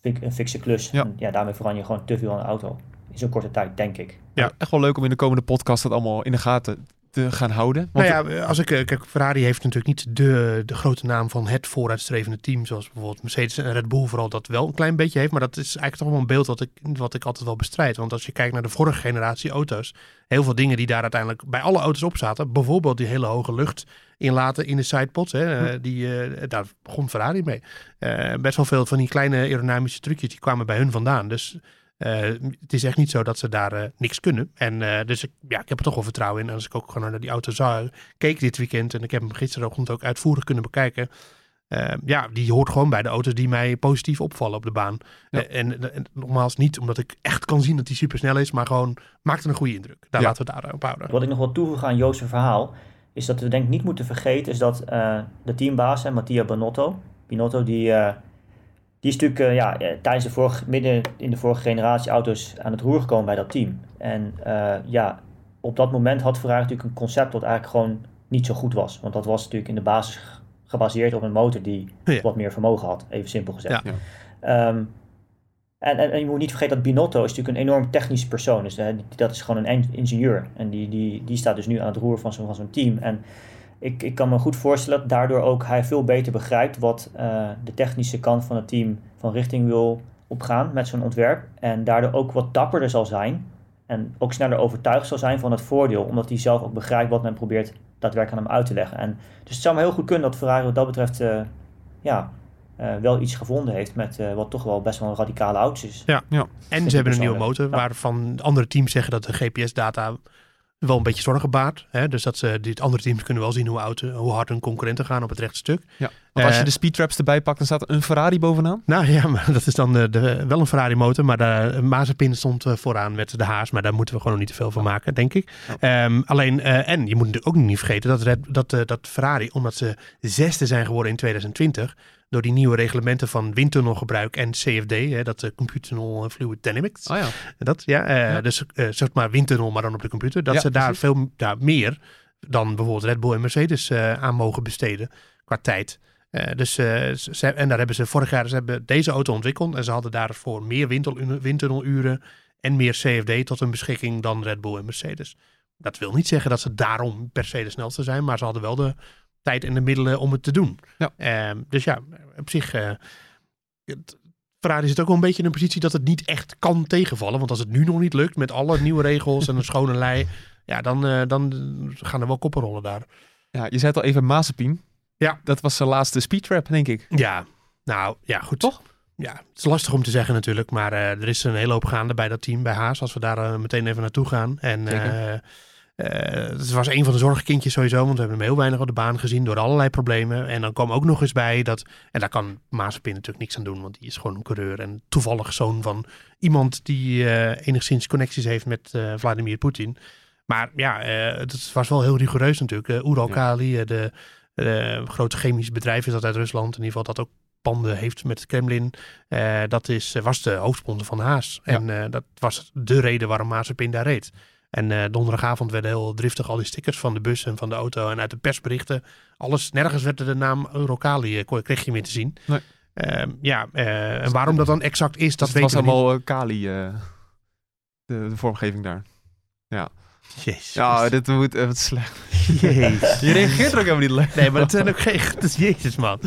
[SPEAKER 6] een fikse klus.
[SPEAKER 4] Ja.
[SPEAKER 6] En ja, daarmee verander je gewoon te veel aan de auto. In zo'n korte tijd, denk ik.
[SPEAKER 5] Ja.
[SPEAKER 4] Echt wel leuk om in de komende podcast dat allemaal in de gaten te gaan houden. Want
[SPEAKER 5] nou ja, als ik, eh, kijk, Ferrari heeft natuurlijk niet de, de grote naam van het vooruitstrevende team, zoals bijvoorbeeld Mercedes en Red Bull vooral dat wel een klein beetje heeft. Maar dat is eigenlijk toch wel een beeld wat ik, wat ik altijd wel bestrijd. Want als je kijkt naar de vorige generatie auto's, heel veel dingen die daar uiteindelijk bij alle auto's op zaten, bijvoorbeeld die hele hoge lucht inlaten in de sidepods, hè, eh, die, eh, daar begon Ferrari mee. Best wel veel van die kleine aerodynamische trucjes, die kwamen bij hun vandaan. Dus het is echt niet zo dat ze daar eh, niks kunnen. En eh, dus ik, ja, ik heb er toch wel vertrouwen in. En als ik ook gewoon naar die auto zag, keek dit weekend en ik heb hem gisterochtend ook uitvoerig kunnen bekijken. Eh, ja, die hoort gewoon bij de auto's die mij positief opvallen op de baan.
[SPEAKER 4] Ja.
[SPEAKER 5] Eh, en, en nogmaals, niet omdat ik echt kan zien dat hij super snel is, maar gewoon maakt een goede indruk. Daar
[SPEAKER 4] Ja.
[SPEAKER 5] laten we het daarop houden.
[SPEAKER 6] Wat ik nog wil toevoegen aan Joost's verhaal, is dat we denk ik niet moeten vergeten, is dat eh, de teambaas, Mattia Binotto, Binotto die, eh, die is natuurlijk eh, ja, eh, tijdens de vorige, midden in de vorige generatie auto's aan het roer gekomen bij dat team. En eh, ja, op dat moment had Ferrari natuurlijk een concept dat eigenlijk gewoon niet zo goed was. Want dat was natuurlijk in de basis gebaseerd op een motor die
[SPEAKER 5] Ja.
[SPEAKER 6] wat meer vermogen had, even simpel gezegd.
[SPEAKER 5] Ja.
[SPEAKER 6] Ehm, en, en, en je moet niet vergeten dat Binotto is natuurlijk een enorm technisch persoon. Dus eh, die- dat is gewoon een en- ingenieur. En die, die, die staat dus nu aan het roer van zo'n van zo'n team. En ik, ik kan me goed voorstellen dat daardoor ook hij veel beter begrijpt wat eh, de technische kant van het team van richting wil opgaan met zo'n ontwerp. En daardoor ook wat dapperder zal zijn. En ook sneller overtuigd zal zijn van het voordeel. Omdat hij zelf ook begrijpt wat men probeert daadwerkelijk aan hem uit te leggen. En, dus het zou me heel goed kunnen dat Ferrari wat dat betreft eh, ja, eh, wel iets gevonden heeft met eh, wat toch wel best wel een radicale auto's is.
[SPEAKER 5] En
[SPEAKER 6] ik
[SPEAKER 5] ze hebben een nieuwe motor,
[SPEAKER 6] Ja.
[SPEAKER 5] waarvan andere teams zeggen dat de GPS-data wel een beetje zorgen baart. Hè? Dus dat ze, dit andere teams kunnen wel zien hoe, auto, hoe hard hun concurrenten gaan op het rechte stuk.
[SPEAKER 4] Ja, want als je
[SPEAKER 5] Eh,
[SPEAKER 4] de speedtraps erbij pakt, dan staat er een Ferrari bovenaan.
[SPEAKER 5] Nou ja, maar dat is dan de, de- wel een Ferrari motor, maar de Mazepin stond eh, vooraan met de Haas. Maar daar moeten we gewoon nog niet te veel van maken, denk ik. Ehm, alleen, eh, en je moet natuurlijk ook niet vergeten dat, Red, dat, eh, dat Ferrari, omdat ze zesde zijn geworden in 2020, door die nieuwe reglementen van windtunnelgebruik en CFD, hè, dat uh, Computational Fluid Dynamics.
[SPEAKER 4] Oh ja.
[SPEAKER 5] Dat, ja, eh,
[SPEAKER 4] Ja.
[SPEAKER 5] dus eh, zeg maar windtunnel, maar dan op de computer. Dat
[SPEAKER 4] Ja,
[SPEAKER 5] ze daar
[SPEAKER 4] precies.
[SPEAKER 5] veel daar meer dan bijvoorbeeld Red Bull en Mercedes aan mogen besteden qua tijd. Dus, ze, en daar hebben ze vorig jaar, ze hebben deze auto ontwikkeld en ze hadden daarvoor meer windtunneluren en meer CFD tot hun beschikking dan Red Bull en Mercedes. Dat wil niet zeggen dat ze daarom per se de snelste zijn, maar ze hadden wel de tijd en de middelen om het te doen.
[SPEAKER 4] Ja.
[SPEAKER 5] Ehm, dus ja, op zich. eh het, Ferrari zit ook wel een beetje in een positie dat het niet echt kan tegenvallen. Want als het nu nog niet lukt met alle nieuwe regels en een schone lei, ja, dan, eh, dan gaan er wel koppen rollen daar.
[SPEAKER 4] Ja, je zei het al even Mazepin.
[SPEAKER 5] Ja.
[SPEAKER 4] Dat was zijn laatste speedtrap, denk ik.
[SPEAKER 5] Ja, nou ja, goed.
[SPEAKER 4] Toch?
[SPEAKER 5] Ja, het is lastig om te zeggen natuurlijk, maar eh, er is een hele hoop gaande bij dat team, bij Haas, als we daar meteen even naartoe gaan. En het was een van de zorgkindjes sowieso, want we hebben hem heel weinig op de baan gezien door allerlei problemen. En dan kwam ook nog eens bij dat, en daar kan Mazepin natuurlijk niks aan doen, want die is gewoon een coureur en toevallig zoon van iemand die eh, enigszins connecties heeft met eh, Vladimir Poetin. Maar ja, eh, het was wel heel rigoureus natuurlijk. Uh, Uralkali, eh, de, de grote chemisch bedrijf is dat uit Rusland, in ieder geval dat ook panden heeft met het Kremlin. Eh, dat is, eh, was de hoofdsponsor van Haas.
[SPEAKER 4] Ja.
[SPEAKER 5] En eh, dat was de reden waarom Mazepin daar reed. En eh, donderdagavond werden heel driftig al die stickers van de bus en van de auto en uit de persberichten. Alles, nergens werd er de naam Eurocali, eh, kreeg je meer te zien.
[SPEAKER 4] Nee.
[SPEAKER 5] Ehm, ja, eh, en waarom dat dan exact is, dat
[SPEAKER 4] Dus het was
[SPEAKER 5] weten we
[SPEAKER 4] allemaal eh, Kali, eh, de, de vormgeving daar.
[SPEAKER 5] niet. Jezus.
[SPEAKER 4] Ja, dit moet even slecht.
[SPEAKER 5] Jezus.
[SPEAKER 4] Je reageert er ook helemaal niet lekker.
[SPEAKER 5] Nee, maar het zijn ook geen... Het is Jezus, man.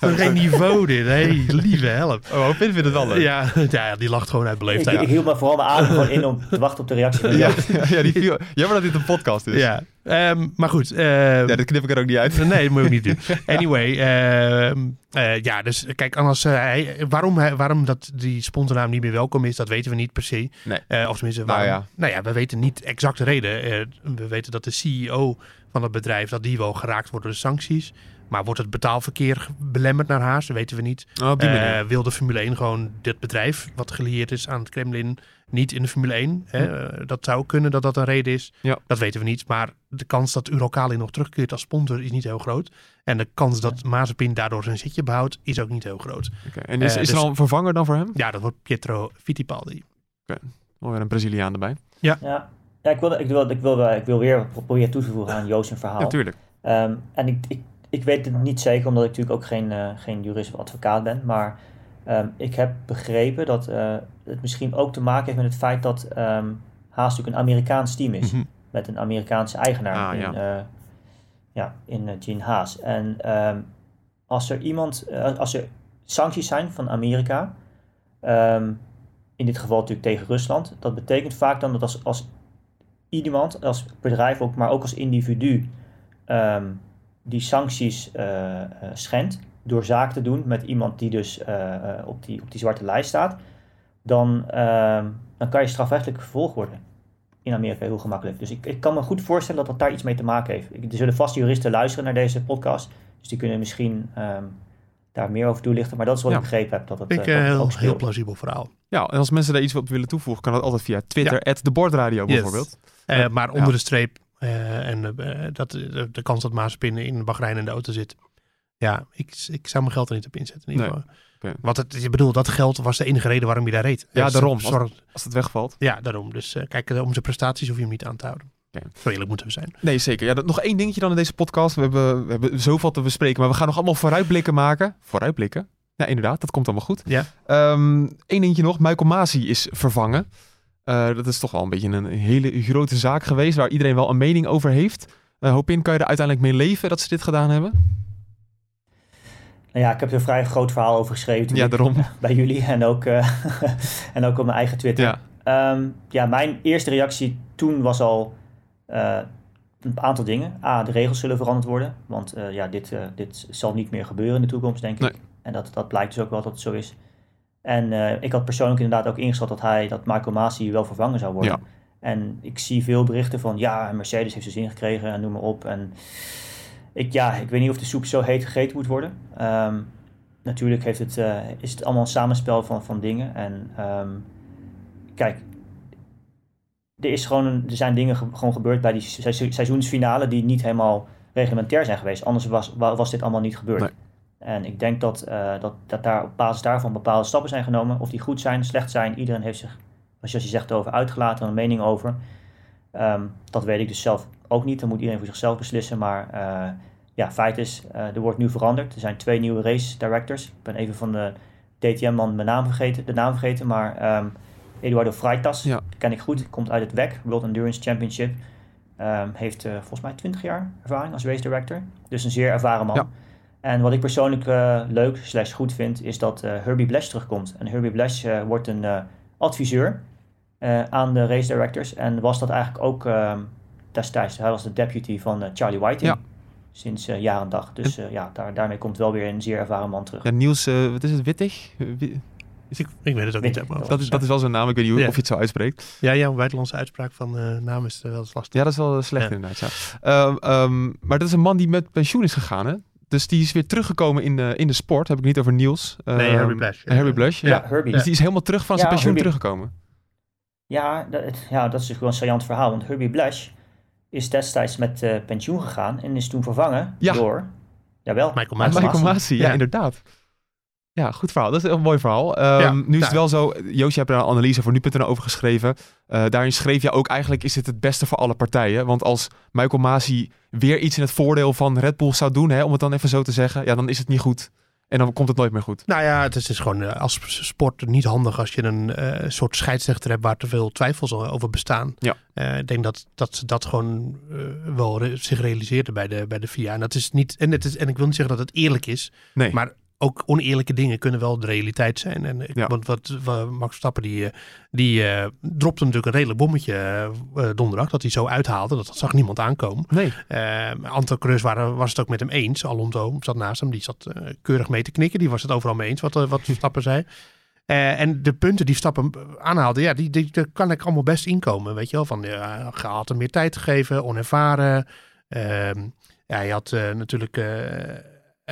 [SPEAKER 5] Is geen niveau dit. Hey, lieve help.
[SPEAKER 4] Oh, Pin vindt het wel leuk.
[SPEAKER 5] Ja, ja, die lacht gewoon uit
[SPEAKER 6] Ik,
[SPEAKER 5] beleefdheid.
[SPEAKER 6] ik hield me vooral mijn adem gewoon in om te wachten op de reactie van
[SPEAKER 4] Ja, ja, die viel, jammer dat dit een podcast is.
[SPEAKER 5] Ja, ehm, maar goed. ehm,
[SPEAKER 4] Ja, dat knip ik er ook niet uit.
[SPEAKER 5] Nee, dat moet je ook niet doen. Anyway, ehm, eh, ja, dus kijk, anders, eh, hij, waarom, hij, waarom dat die sponsornaam niet meer welkom is, dat weten we niet per se.
[SPEAKER 4] Nee.
[SPEAKER 5] Eh, of tenminste,
[SPEAKER 4] Nou
[SPEAKER 5] waarom,
[SPEAKER 4] ja.
[SPEAKER 5] nou ja, we weten niet exact de reden. We weten dat de CEO van het bedrijf, dat die wel geraakt wordt door de sancties. Maar wordt het betaalverkeer belemmerd naar Haas? Dat weten we niet.
[SPEAKER 4] Oh, op die manier.
[SPEAKER 5] wil de Formule 1 gewoon dit bedrijf, wat gelieerd is aan het Kremlin, niet in de Formule 1? Hè? Eh, dat zou kunnen dat dat een reden is.
[SPEAKER 4] Ja.
[SPEAKER 5] Dat weten we niet. Maar de kans dat Uralkali nog terugkeert als sponsor is niet heel groot. En de kans dat Mazepin daardoor zijn zitje behoudt, is ook niet heel groot.
[SPEAKER 4] Oké, En is,
[SPEAKER 5] eh,
[SPEAKER 4] is er
[SPEAKER 5] dus-
[SPEAKER 4] al een vervanger dan voor hem?
[SPEAKER 5] Ja, dat wordt Pietro Fittipaldi.
[SPEAKER 4] Oh, weer een Braziliaan erbij.
[SPEAKER 6] Ja, ja ik, wil, ik, wil, ik, wil, ik wil weer proberen toe te voegen aan Joost zijn verhaal.
[SPEAKER 4] Natuurlijk.
[SPEAKER 6] Ehm, en ik, ik, ik weet het niet zeker, omdat ik natuurlijk ook geen, eh, geen jurist of advocaat ben. Maar ehm, ik heb begrepen dat eh, het misschien ook te maken heeft met het feit dat ehm Haas natuurlijk een Amerikaans team is.
[SPEAKER 4] Mhm.
[SPEAKER 6] Met een Amerikaanse eigenaar
[SPEAKER 4] Ah,
[SPEAKER 6] in,
[SPEAKER 4] ja.
[SPEAKER 6] eh, ja, in eh, Gene Haas. En ehm, als er iemand, eh, als er sancties zijn van Amerika, in dit geval natuurlijk tegen Rusland, dat betekent vaak dan dat als, als iemand, als bedrijf ook, maar ook als individu, die sancties eh, eh, schendt door zaak te doen met iemand die dus eh, eh, op, die, op die zwarte lijst staat, dan, ehm, dan kan je strafrechtelijk vervolgd worden. In Amerika heel gemakkelijk. Dus ik, ik kan me goed voorstellen dat dat daar iets mee te maken heeft. Ik, er zullen vast juristen luisteren naar deze podcast. Dus die kunnen misschien ehm, daar meer over toelichten. Maar dat is wat
[SPEAKER 4] Ja.
[SPEAKER 6] ik begrepen heb. Dat het,
[SPEAKER 5] Ik,
[SPEAKER 6] eh,
[SPEAKER 5] heel,
[SPEAKER 6] ook
[SPEAKER 5] heel plausibel verhaal.
[SPEAKER 4] Ja, en als mensen daar iets op willen toevoegen, kan dat altijd via Twitter, at de Bordradio
[SPEAKER 5] Yes.
[SPEAKER 4] bijvoorbeeld.
[SPEAKER 5] Eh,
[SPEAKER 4] Ja.
[SPEAKER 5] maar onder de streep, eh, en dat, de, de kans dat Mazepin in Bahrein in de auto zit. Ja, ik, ik zou mijn geld er niet op inzetten. In ieder
[SPEAKER 4] Nee.
[SPEAKER 5] geval.
[SPEAKER 4] Oké.
[SPEAKER 5] Want het, je bedoelt, dat geld was de enige reden waarom je daar reed.
[SPEAKER 4] Ja,
[SPEAKER 5] Dus
[SPEAKER 4] daarom.
[SPEAKER 5] Zorg,
[SPEAKER 4] Als het wegvalt.
[SPEAKER 5] ja, daarom. Dus eh, kijk, eh, om zijn prestaties hoef je hem niet aan te houden. Zo eerlijk moeten we zijn.
[SPEAKER 4] Nee, zeker. Ja, dat, nog één dingetje dan in deze podcast. We hebben, we hebben zoveel te bespreken, maar we gaan nog allemaal vooruitblikken maken. Vooruitblikken? Ja, inderdaad. Dat komt allemaal goed.
[SPEAKER 5] Ja.
[SPEAKER 4] Ehm Eén dingetje nog. Michael Masi is vervangen. Eh, dat is toch wel een beetje een hele grote zaak geweest, waar iedereen wel een mening over heeft. Eh Hopin, kan je er uiteindelijk mee leven dat ze dit gedaan hebben?
[SPEAKER 6] Nou ja, ik heb er een vrij groot verhaal over geschreven.
[SPEAKER 4] Ja, daarom.
[SPEAKER 6] Bij jullie en ook, eh, en ook op mijn eigen Twitter.
[SPEAKER 4] Ja.
[SPEAKER 6] Ehm, ja, mijn eerste reactie toen was al eh, een aantal dingen. A, de regels zullen veranderd worden. Want eh, ja, dit, dit zal niet meer gebeuren in de toekomst, denk ik. En dat, dat blijkt dus ook wel dat het zo is. En ik had persoonlijk inderdaad ook ingeschat dat hij, dat Michael Masi wel vervangen zou worden.
[SPEAKER 4] Ja.
[SPEAKER 6] En ik zie veel berichten van, ja, Mercedes heeft zijn zin gekregen en noem maar op. En ik, ja, ik weet niet of de soep zo heet gegeten moet worden. Ehm, natuurlijk heeft het, eh, is het allemaal een samenspel van, van dingen. En ehm, kijk, er, is gewoon een, er zijn dingen ge- gewoon gebeurd bij die se- seizoensfinale die niet helemaal reglementair zijn geweest. Anders was, wa- was dit allemaal niet gebeurd.
[SPEAKER 4] Nee.
[SPEAKER 6] En ik denk dat, eh, dat, dat daar op basis daarvan bepaalde stappen zijn genomen. Of die goed zijn, slecht zijn. Iedereen heeft zich, zoals je zegt, over uitgelaten, een mening over. Ehm, dat weet ik dus zelf ook niet. Dan moet iedereen voor zichzelf beslissen. Maar eh, ja, feit is, eh, er wordt nu veranderd. Er zijn twee nieuwe race directors. Ik ben even van de DTM-man mijn naam vergeten, de naam vergeten. Maar ehm, Eduardo Freitas,
[SPEAKER 4] Ja.
[SPEAKER 6] ken ik goed, komt uit het WEC, World Endurance Championship. Ehm, heeft eh, volgens mij 20 jaar ervaring als race director. Dus een zeer ervaren man.
[SPEAKER 4] Ja.
[SPEAKER 6] En wat ik persoonlijk leuk slash goed vind, is dat Herbie Blesch terugkomt. En Herbie Blesch eh, wordt een adviseur aan de race directors. En was dat eigenlijk ook ehm, destijds. Hij was de deputy van eh, Charlie Whiting.
[SPEAKER 4] Ja.
[SPEAKER 6] Sinds eh, jaar en dag. Dus eh, ja, daar, daarmee komt wel weer een zeer ervaren man terug.
[SPEAKER 4] Ja, Niels, eh, wat is het, Wittig? Wi-
[SPEAKER 5] Ik, ik weet het ook niet. helemaal.
[SPEAKER 4] Dat is, dat is wel zijn naam, ik weet niet hoe,
[SPEAKER 5] Ja.
[SPEAKER 4] of je het zo uitspreekt.
[SPEAKER 5] Ja, jouw buitenlandse uitspraak van eh naam is wel eens lastig.
[SPEAKER 4] Ja, dat is wel slecht
[SPEAKER 5] Ja.
[SPEAKER 4] inderdaad, ja. Ehm, ehm, maar dat is een man die met pensioen is gegaan, hè? Dus die is weer teruggekomen in de, in de sport. Heb ik niet over Niels.
[SPEAKER 5] nee,
[SPEAKER 4] Ehm,
[SPEAKER 5] Herbie Blash.
[SPEAKER 4] Herbie Blash, ja.
[SPEAKER 6] Ja, Herbie.
[SPEAKER 4] Dus die is helemaal terug van zijn
[SPEAKER 6] Ja,
[SPEAKER 4] pensioen
[SPEAKER 6] Herbie.
[SPEAKER 4] teruggekomen.
[SPEAKER 6] Ja, dat, ja, dat is gewoon een saillant verhaal. Want Herbie Blash is destijds met eh, pensioen gegaan en is toen vervangen
[SPEAKER 4] Ja.
[SPEAKER 6] door, jawel,
[SPEAKER 5] Michael Masi.
[SPEAKER 4] Michael Masi, ja,
[SPEAKER 5] Ja.
[SPEAKER 4] inderdaad. Ja, goed verhaal. Dat is een mooi verhaal. Ehm,
[SPEAKER 5] Ja,
[SPEAKER 4] nu is
[SPEAKER 5] nou.
[SPEAKER 4] het wel zo, Joost, je hebt er een analyse voor nu.nl over geschreven. Eh, daarin schreef je ook eigenlijk is het het beste voor alle partijen. Want als Michael Masi weer iets in het voordeel van Red Bull zou doen, hè, om het dan even zo te zeggen, ja, dan is het niet goed. En dan komt het nooit meer goed.
[SPEAKER 5] Nou ja, het is, gewoon eh, als sport niet handig als je een eh, soort scheidsrechter hebt waar te veel twijfels over bestaan.
[SPEAKER 4] Ja.
[SPEAKER 5] Eh, ik denk dat, dat ze dat gewoon wel re- zich realiseerden bij de, bij de FIA. En dat is niet, en, het is, en ik wil niet zeggen dat het eerlijk is,
[SPEAKER 4] Nee.
[SPEAKER 5] maar ook oneerlijke dingen kunnen wel de realiteit zijn. En ik,
[SPEAKER 4] Ja.
[SPEAKER 5] want wat, wat Max Verstappen die, eh, die eh, dropte natuurlijk een redelijk bommetje eh, donderdag, dat hij zo uithaalde. Dat zag niemand aankomen.
[SPEAKER 4] Nee.
[SPEAKER 5] Uh, Anto Cruz waren, was het ook met hem eens. Alonso zat naast hem, die zat keurig mee te knikken. Die was het overal mee eens wat, wat Verstappen zei. Eh, en de punten die Stappen aanhaalde, ja, die, die, daar kan ik allemaal best inkomen. Weet je wel, van ja, had hem meer tijd gegeven, onervaren. Ehm, ja, hij had natuurlijk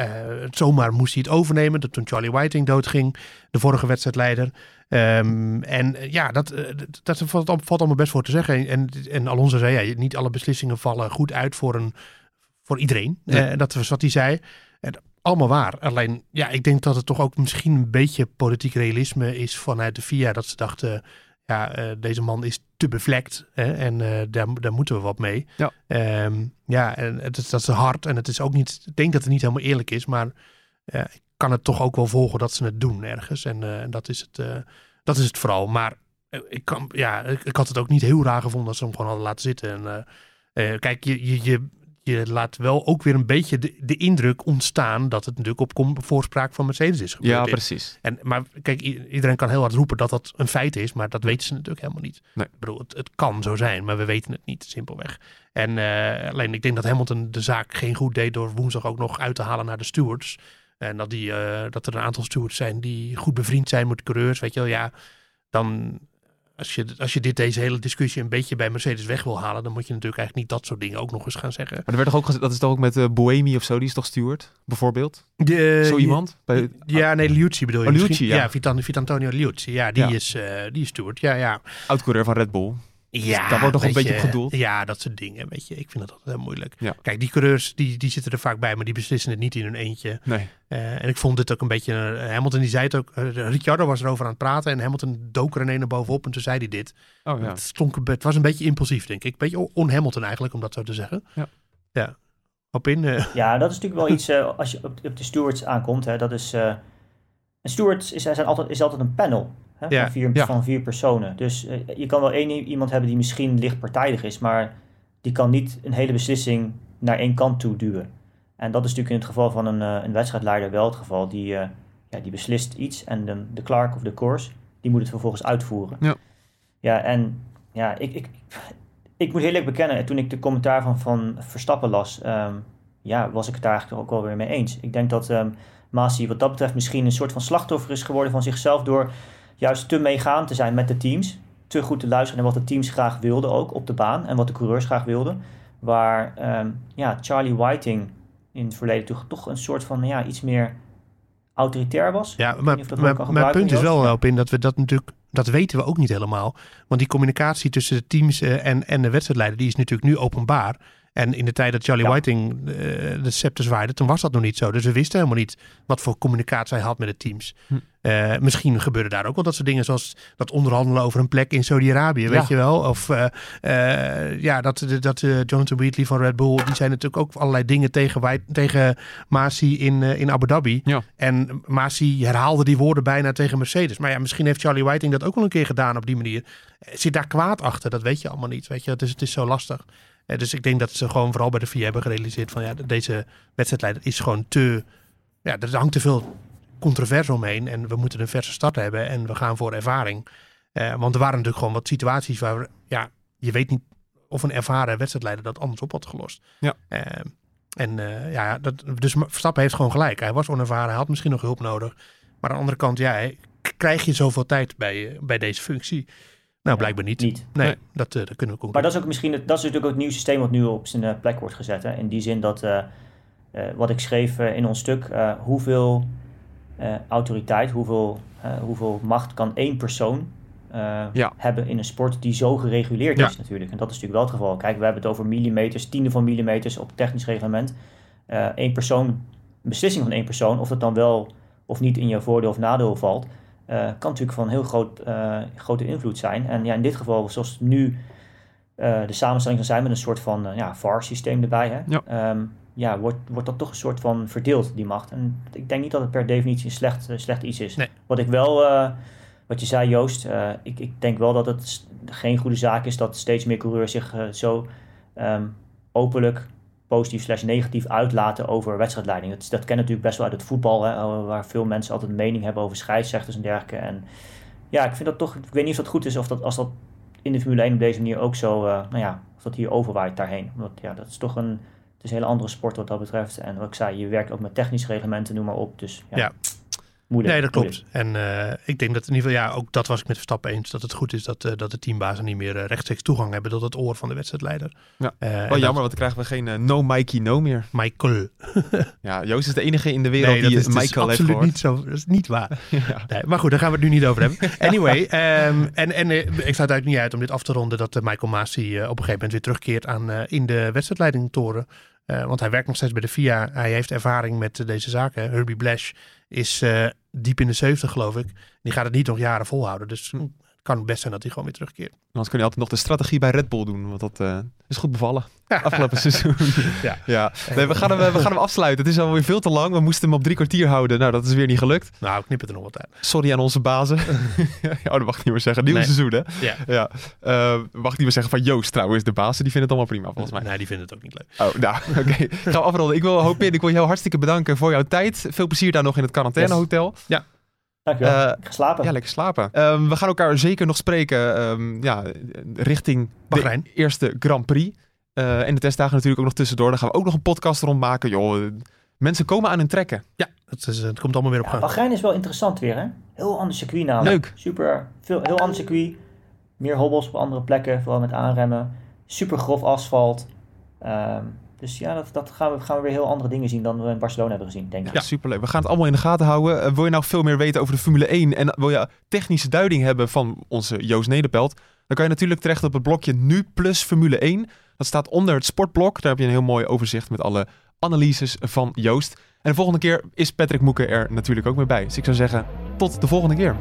[SPEAKER 5] het zomaar moest hij het overnemen. Dat toen Charlie Whiting doodging, de vorige wedstrijdleider. Ehm, en eh, ja, dat, eh, dat, dat valt, valt allemaal best voor te zeggen. En, en Alonso zei, ja, niet alle beslissingen vallen goed uit voor, een, voor iedereen.
[SPEAKER 4] Nee.
[SPEAKER 5] Dat was wat hij zei. En allemaal waar. Alleen, ja, ik denk dat het toch ook misschien een beetje politiek realisme is vanuit de FIA. Dat ze dachten, ja, eh, deze man is te bevlekt hè, en eh, daar, daar moeten we wat mee.
[SPEAKER 4] Ja.
[SPEAKER 5] Ehm, ja, en het is, dat is hard en het is ook niet, ik denk dat het niet helemaal eerlijk is, maar ik kan het toch ook wel volgen dat ze het doen ergens. En eh, dat, is het, dat is het vooral. Maar ik, kan, ja, ik, ik had het ook niet heel raar gevonden dat ze hem gewoon hadden laten zitten. En, kijk, je, je, je, je laat wel ook weer een beetje de, de indruk ontstaan dat het natuurlijk op kom- voorspraak van Mercedes is gebeurd.
[SPEAKER 4] Ja, precies.
[SPEAKER 5] En, maar kijk, iedereen kan heel hard roepen dat dat een feit is, maar dat weten ze natuurlijk helemaal niet.
[SPEAKER 4] Nee.
[SPEAKER 5] Ik bedoel, het, het kan zo zijn, maar we weten het niet, simpelweg. En eh, alleen ik denk dat Hamilton de zaak geen goed deed door woensdag ook nog uit te halen naar de stewards. En dat, die, eh, dat er een aantal stewards zijn die goed bevriend zijn met coureurs, weet je wel. Ja, dan als je, als je dit, deze hele discussie een beetje bij Mercedes weg wil halen, dan moet je natuurlijk eigenlijk niet dat soort dingen ook nog eens gaan zeggen.
[SPEAKER 4] Maar er werd toch ook gezegd, dat is toch ook met eh Boemi of zo, die is toch steward, bijvoorbeeld?
[SPEAKER 5] De,
[SPEAKER 4] zo iemand? Bij,
[SPEAKER 5] Ja, nee, Liuzzi bedoel je.
[SPEAKER 4] Oh, Liuzzi, ja.
[SPEAKER 5] ja. Vitan, Vitantonio Liuzzi. Ja, die,
[SPEAKER 4] Ja.
[SPEAKER 5] Is, eh, die is steward. Ja, ja.
[SPEAKER 4] oud-coureur van Red Bull.
[SPEAKER 5] Ja,
[SPEAKER 4] daar wordt nog een beetje op gedoeld.
[SPEAKER 5] Ja, dat soort dingen, weet je. Ik vind dat altijd heel moeilijk.
[SPEAKER 4] Ja.
[SPEAKER 5] Kijk, die coureurs, die, die zitten er vaak bij, maar die beslissen het niet in hun eentje.
[SPEAKER 4] Nee.
[SPEAKER 5] Eh, en ik vond dit ook een beetje... eh, Hamilton die zei het ook... eh, Ricciardo was erover aan het praten en Hamilton dook er een ene bovenop en toen zei hij dit.
[SPEAKER 4] Oh ja.
[SPEAKER 5] Het, stonk, was een beetje impulsief, denk ik. Een beetje on-Hamilton eigenlijk, om dat zo te zeggen.
[SPEAKER 4] Ja.
[SPEAKER 5] Ja. Op in... eh,
[SPEAKER 6] Ja, dat is natuurlijk wel iets eh, als je op, op de stewards aankomt. Hè, dat is, eh, een steward is, zijn altijd, is altijd een panel hè,
[SPEAKER 5] Ja.
[SPEAKER 6] van, vier,
[SPEAKER 4] Ja.
[SPEAKER 6] van vier personen. Dus eh, je kan wel één iemand hebben die misschien licht partijdig is, maar die kan niet een hele beslissing naar één kant toe duwen. En dat is natuurlijk in het geval van een, eh, een wedstrijdleider wel het geval. Die, eh, ja, die beslist iets en de, de Clark of de course, die moet het vervolgens uitvoeren.
[SPEAKER 4] Ja.
[SPEAKER 6] Ja, en ja, ik, ik, ik moet heel eerlijk bekennen, toen ik de commentaar van, van Verstappen las, ehm, ja, was ik het daar eigenlijk ook wel weer mee eens. Ik denk dat Masi wat dat betreft misschien een soort van slachtoffer is geworden van zichzelf door juist te meegaan te zijn met de teams. Te goed te luisteren naar wat de teams graag wilden ook op de baan en wat de coureurs graag wilden. Waar ehm, ja, Charlie Whiting in het verleden toch, toch een soort van ja, iets meer autoritair was.
[SPEAKER 5] Ja, maar, mijn punt is wel op in dat we dat natuurlijk, dat weten we ook niet helemaal. Want die communicatie tussen de teams eh, en, en de wedstrijdleider, die is natuurlijk nu openbaar. En in de tijd dat Charlie
[SPEAKER 6] Ja.
[SPEAKER 5] Whiting eh, de scepter zwaaide, toen was dat nog niet zo. Dus we wisten helemaal niet wat voor communicatie hij had met de teams.
[SPEAKER 4] Hm.
[SPEAKER 5] Eh, misschien gebeuren daar ook wel dat soort dingen zoals dat onderhandelen over een plek in Saudi-Arabië, weet je wel. Of eh, eh, ja, dat, dat Jonathan Wheatley van Red Bull, die zijn natuurlijk ook allerlei dingen tegen, tegen Masi in, in Abu Dhabi.
[SPEAKER 4] Ja.
[SPEAKER 5] En Masi herhaalde die woorden bijna tegen Mercedes. Maar ja, misschien heeft Charlie Whiting dat ook wel een keer gedaan op die manier. Zit daar kwaad achter? Dat weet je allemaal niet, weet je. Dus het is zo lastig. Dus ik denk dat ze gewoon vooral bij de VIA hebben gerealiseerd van ja, deze wedstrijdleider is gewoon te... Ja, er hangt te veel controverse omheen en we moeten een verse start hebben en we gaan voor ervaring. Eh, want er waren natuurlijk gewoon wat situaties waar ja, je weet niet of een ervaren wedstrijdleider dat anders op had gelost.
[SPEAKER 4] Ja.
[SPEAKER 5] Eh, en eh, ja, dat, dus Verstappen heeft gewoon gelijk. Hij was onervaren, hij had misschien nog hulp nodig. Maar aan de andere kant, ja, krijg je zoveel tijd bij, eh, bij deze functie? Nou, blijkbaar niet.
[SPEAKER 6] Niet.
[SPEAKER 5] Nee,
[SPEAKER 4] Nee.
[SPEAKER 5] Dat, dat kunnen we concluderen.
[SPEAKER 6] Maar dat is ook misschien, het- dat is natuurlijk ook het nieuwe systeem wat nu op zijn plek wordt gezet. Hè? In die zin dat, eh, eh, wat ik schreef in ons stuk, eh, hoeveel eh, autoriteit, hoeveel, eh, hoeveel macht kan één persoon eh,
[SPEAKER 4] Ja.
[SPEAKER 6] hebben in een sport die zo gereguleerd
[SPEAKER 5] Ja.
[SPEAKER 6] is natuurlijk. En dat is natuurlijk wel het geval. Kijk, we hebben het over millimeters, tienden van millimeters op technisch reglement. Eén persoon, een beslissing van één persoon, of dat dan wel of niet in je voordeel of nadeel valt, kan natuurlijk van heel groot, grote invloed zijn. En ja, in dit geval, zoals nu de samenstelling zal zijn met een soort van ja, VAR-systeem erbij, hè?
[SPEAKER 4] Ja.
[SPEAKER 6] Ehm, ja, wordt, wordt dat toch een soort van verdeeld, die macht. En ik denk niet dat het per definitie een slecht, eh, slecht iets is.
[SPEAKER 5] Nee.
[SPEAKER 6] Wat ik wel, eh, wat je zei Joost, eh, ik, ik denk wel dat het geen goede zaak is dat steeds meer coureurs zich zo ehm, openlijk positief slash negatief uitlaten over wedstrijdleiding. Dat, dat ken natuurlijk best wel uit het voetbal, hè, waar veel mensen altijd een mening hebben over scheidsrechters en dergelijke. En ja, ik vind dat toch, ik weet niet of dat goed is of dat als dat in de Formule 1 op deze manier ook zo, nou ja, of dat hier overwaait daarheen. Want ja, dat is toch een, is een hele andere sport wat dat betreft. En wat ik zei, je werkt ook met technische reglementen, noem maar op. Dus ja,
[SPEAKER 5] Ja.
[SPEAKER 6] moeilijk.
[SPEAKER 5] Nee, dat
[SPEAKER 6] moeilijk.
[SPEAKER 5] klopt. En eh, ik denk dat in ieder geval, ja, ook dat was ik met Verstappen eens, dat het goed is dat, eh, dat de teambazen niet meer eh, rechtstreeks toegang hebben tot het oor van de wedstrijdleider.
[SPEAKER 4] Ja. Wel jammer,
[SPEAKER 5] dat-
[SPEAKER 4] want dan krijgen we geen no Mikey no meer.
[SPEAKER 5] Michael.
[SPEAKER 4] Ja, Joost is de enige in de wereld
[SPEAKER 5] Nee,
[SPEAKER 4] die
[SPEAKER 5] is,
[SPEAKER 4] het
[SPEAKER 5] dat is
[SPEAKER 4] Michael heeft
[SPEAKER 5] absoluut
[SPEAKER 4] gehoord.
[SPEAKER 5] niet zo. Dat is niet waar.
[SPEAKER 4] Ja.
[SPEAKER 5] Nee, maar goed, daar gaan we het nu niet over hebben. Anyway, ehm, en, en ik sluit eigenlijk niet uit om dit af te ronden dat Michael Masi op een gegeven moment weer terugkeert aan, eh, in de wedstrijdleidingtoren. Eh, want hij werkt nog steeds bij de FIA. Hij heeft ervaring met eh, deze zaken. Herbie Blash is eh, diep in de 70, geloof ik. Die gaat het niet nog jaren volhouden. Dus
[SPEAKER 4] Hm.
[SPEAKER 5] Kan best zijn dat hij gewoon weer terugkeert.
[SPEAKER 4] Anders kun je altijd nog de strategie bij Red Bull doen, want dat eh, is goed bevallen. Afgelopen seizoen.
[SPEAKER 5] Ja.
[SPEAKER 4] ja. Nee, we, gaan hem, we gaan hem afsluiten. Het is alweer veel te lang. We moesten hem op drie kwartier houden. Nou, dat is weer niet gelukt.
[SPEAKER 5] Nou, ik knip het er nog wat uit.
[SPEAKER 4] Sorry aan onze bazen. ja, dat mag ik niet meer zeggen. Nieuw
[SPEAKER 5] Nee.
[SPEAKER 4] seizoen, hè?
[SPEAKER 5] Ja.
[SPEAKER 4] Ja. Eh, mag ik niet meer zeggen van Joost trouwens, de bazen. Die vinden het allemaal prima, volgens mij.
[SPEAKER 5] Nee, die vinden het ook niet leuk.
[SPEAKER 4] Oh, nou, oké. Gaan we afronden. Ik wil Hopin, ik wil jou hartstikke bedanken voor jouw tijd. Veel plezier daar nog in het quarantainehotel.
[SPEAKER 6] Dankjewel.
[SPEAKER 4] Eh,
[SPEAKER 6] ik ga slapen.
[SPEAKER 4] Ja, lekker slapen. Ehm, we gaan elkaar zeker nog spreken ehm, ja, richting
[SPEAKER 5] Bahrein.
[SPEAKER 4] de eerste Grand Prix. Eh, en de testdagen natuurlijk ook nog tussendoor. Daar gaan we ook nog een podcast rond maken. Joh, eh, mensen komen aan hun trekken.
[SPEAKER 5] Ja, het, is, het komt allemaal weer op
[SPEAKER 6] Ja,
[SPEAKER 5] gang.
[SPEAKER 6] Bahrein is wel interessant weer, hè? Heel ander circuit namelijk.
[SPEAKER 4] Leuk.
[SPEAKER 6] Super, veel, heel ander circuit. Meer hobbels op andere plekken, vooral met aanremmen. Super grof asfalt. Ehm, dus ja, dat, dat gaan, we, gaan we weer heel andere dingen zien dan we in Barcelona hebben gezien, denk ik.
[SPEAKER 4] Ja, superleuk. We gaan het allemaal in de gaten houden. Eh, wil je nou veel meer weten over de Formule 1 en wil je technische duiding hebben van onze Joost Nederpelt, dan kan je natuurlijk terecht op het blokje Nu Plus Formule 1. Dat staat onder het sportblok. Daar heb je een heel mooi overzicht met alle analyses van Joost. En de volgende keer is Patrick Moeken er natuurlijk ook mee bij. Dus ik zou zeggen, tot de volgende keer.